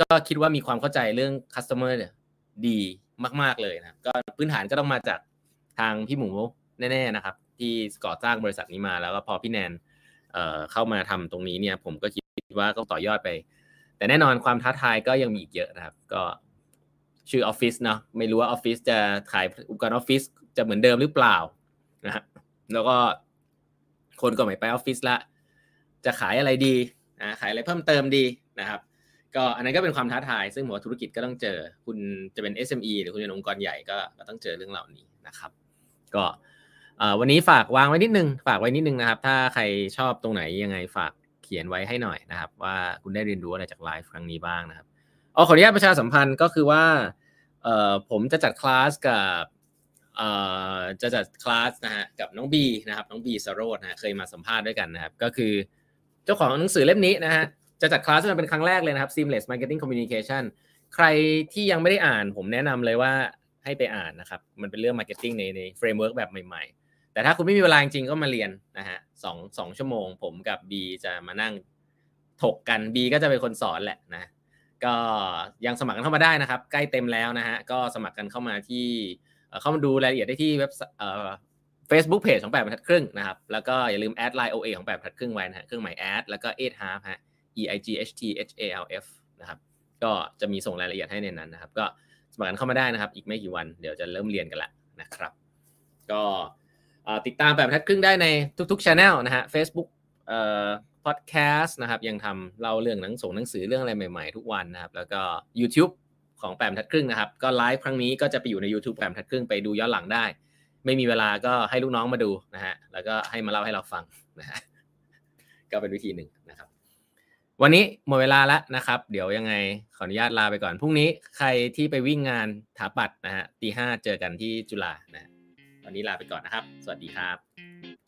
ก็คิดว่ามีความเข้าใจเรื่อง customer เนี่ยดี มาก ๆเลยนะก็พื้นฐานก็ต้องมาจากทางพี่หมูแน่ๆนะครับ ที่ก่อสร้างบริษัทนี้มาแล้วก็พอพี่แนนเอ่อเข้ามาทำตรงนี้เนี่ย ผมก็คิดว่าก็ต่อยอดไป แต่แน่นอนความท้าทายก็ยังมีอีกเยอะนะครับ ก็ชื่อออฟฟิศเนาะไม่รู้ว่าออฟฟิศจะขายอุปกรณ์ออฟฟิศจะเหมือนเดิมหรือเปล่านะฮะแล้วก็คนก็ไม่ไปออฟฟิศละ จะขายอะไรดีนะขายอะไรเพิ่มเติมดีนะครับ ก็อันนั้นก็เป็นความท้าทาย ซึ่งหัวธุรกิจก็ต้องเจอ คุณจะเป็น SME หรือคุณเป็นองค์กรใหญ่ก็ก็ต้องเจอเรื่องเหล่านี้นะครับ ก็วันนี้ฝากวางไว้นิดนึง ฝากไว้นิดนึงนะครับ ถ้าใครชอบตรงไหนยังไงฝากเขียนไว้ให้หน่อยนะครับ ว่าคุณได้เรียนรู้อะไรจากไลฟ์ครั้งนี้บ้างนะครับอ๋อขออนุญาตประชาสัมพันธ์ก็คือว่าผมจะจัดคลาสกับจะจัดคลาสนะฮะกับน้องบีนะครับน้องบีสโรดนะเคยมาสัมภาษณ์ด้วยกันนะครับ ก็คือ เจ้าของหนังสือเล่มนี้นะฮะ จะจัดคลาสมาเป็นครั้งแรกเลยนะครับ Seamless Marketing Communication ใครที่ยังไม่ได้อ่าน ผมแนะนำเลยว่าให้ไปอ่านนะครับ มันเป็นเรื่อง Marketing ในใน framework แบบใหม่ ๆ แต่ถ้าคุณไม่มีเวลาจริงก็มาเรียนนะฮะสองสองชั่วโมง ผมกับบีจะมานั่งถกกันบีก็จะเป็นคนสอนแหละนะ ก็ยังสมัครกันเข้ามาได้นะครับ ใกล้เต็มแล้วนะฮะ ก็สมัครกันเข้ามาที่เข้ามาดูรายละเอียดได้ที่เว็บเฟซบุ๊กเพจของแปดบรรทัดครึ่งนะครับ แล้วก็อย่าลืมแอดไลน์ OA ของแปดบรรทัดครึ่งไว้นะฮะ เครื่องหมายแอดแล้วก็ eight half ฮะ e i g h t h a l f นะครับ ก็จะมีส่งรายละเอียดให้ในนั้นนะครับ ก็สมัครกันเข้ามาได้นะครับ อีกไม่กี่วันเดี๋ยวจะเริ่มเรียนกันละนะครับ ก็ติดตามแปดบรรทัดครึ่งได้ในทุกๆช anel นะฮะ Facebook เอ่อพอดแคสต์นะครับ ยังทำเล่าเรื่องหนังส่งหนังสือเรื่องอะไรใหม่ๆ ทุกวันนะครับ แล้วก็ YouTube ของแปมทัดครึ่งนะครับ ก็ไลฟ์ครั้งนี้ก็จะไปอยู่ใน YouTube แปมทัดครึ่งไปดูย้อนหลังได้ ไม่มีเวลาก็ให้ลูกน้องมาดูนะฮะแล้วก็ให้มาเล่าให้เราฟังนะฮะก็เป็นวิธีหนึ่ง วันนี้หมดเวลาแล้วนะครับ เดี๋ยวยังไงขออนุญาตลาไปก่อนพรุ่งนี้ใครที่ไปวิ่งงานถาปัดนะฮะตีห้าเจอกันที่จุฬานะวันนี้ลาไปก่อนนะครับ สวัสดีครับ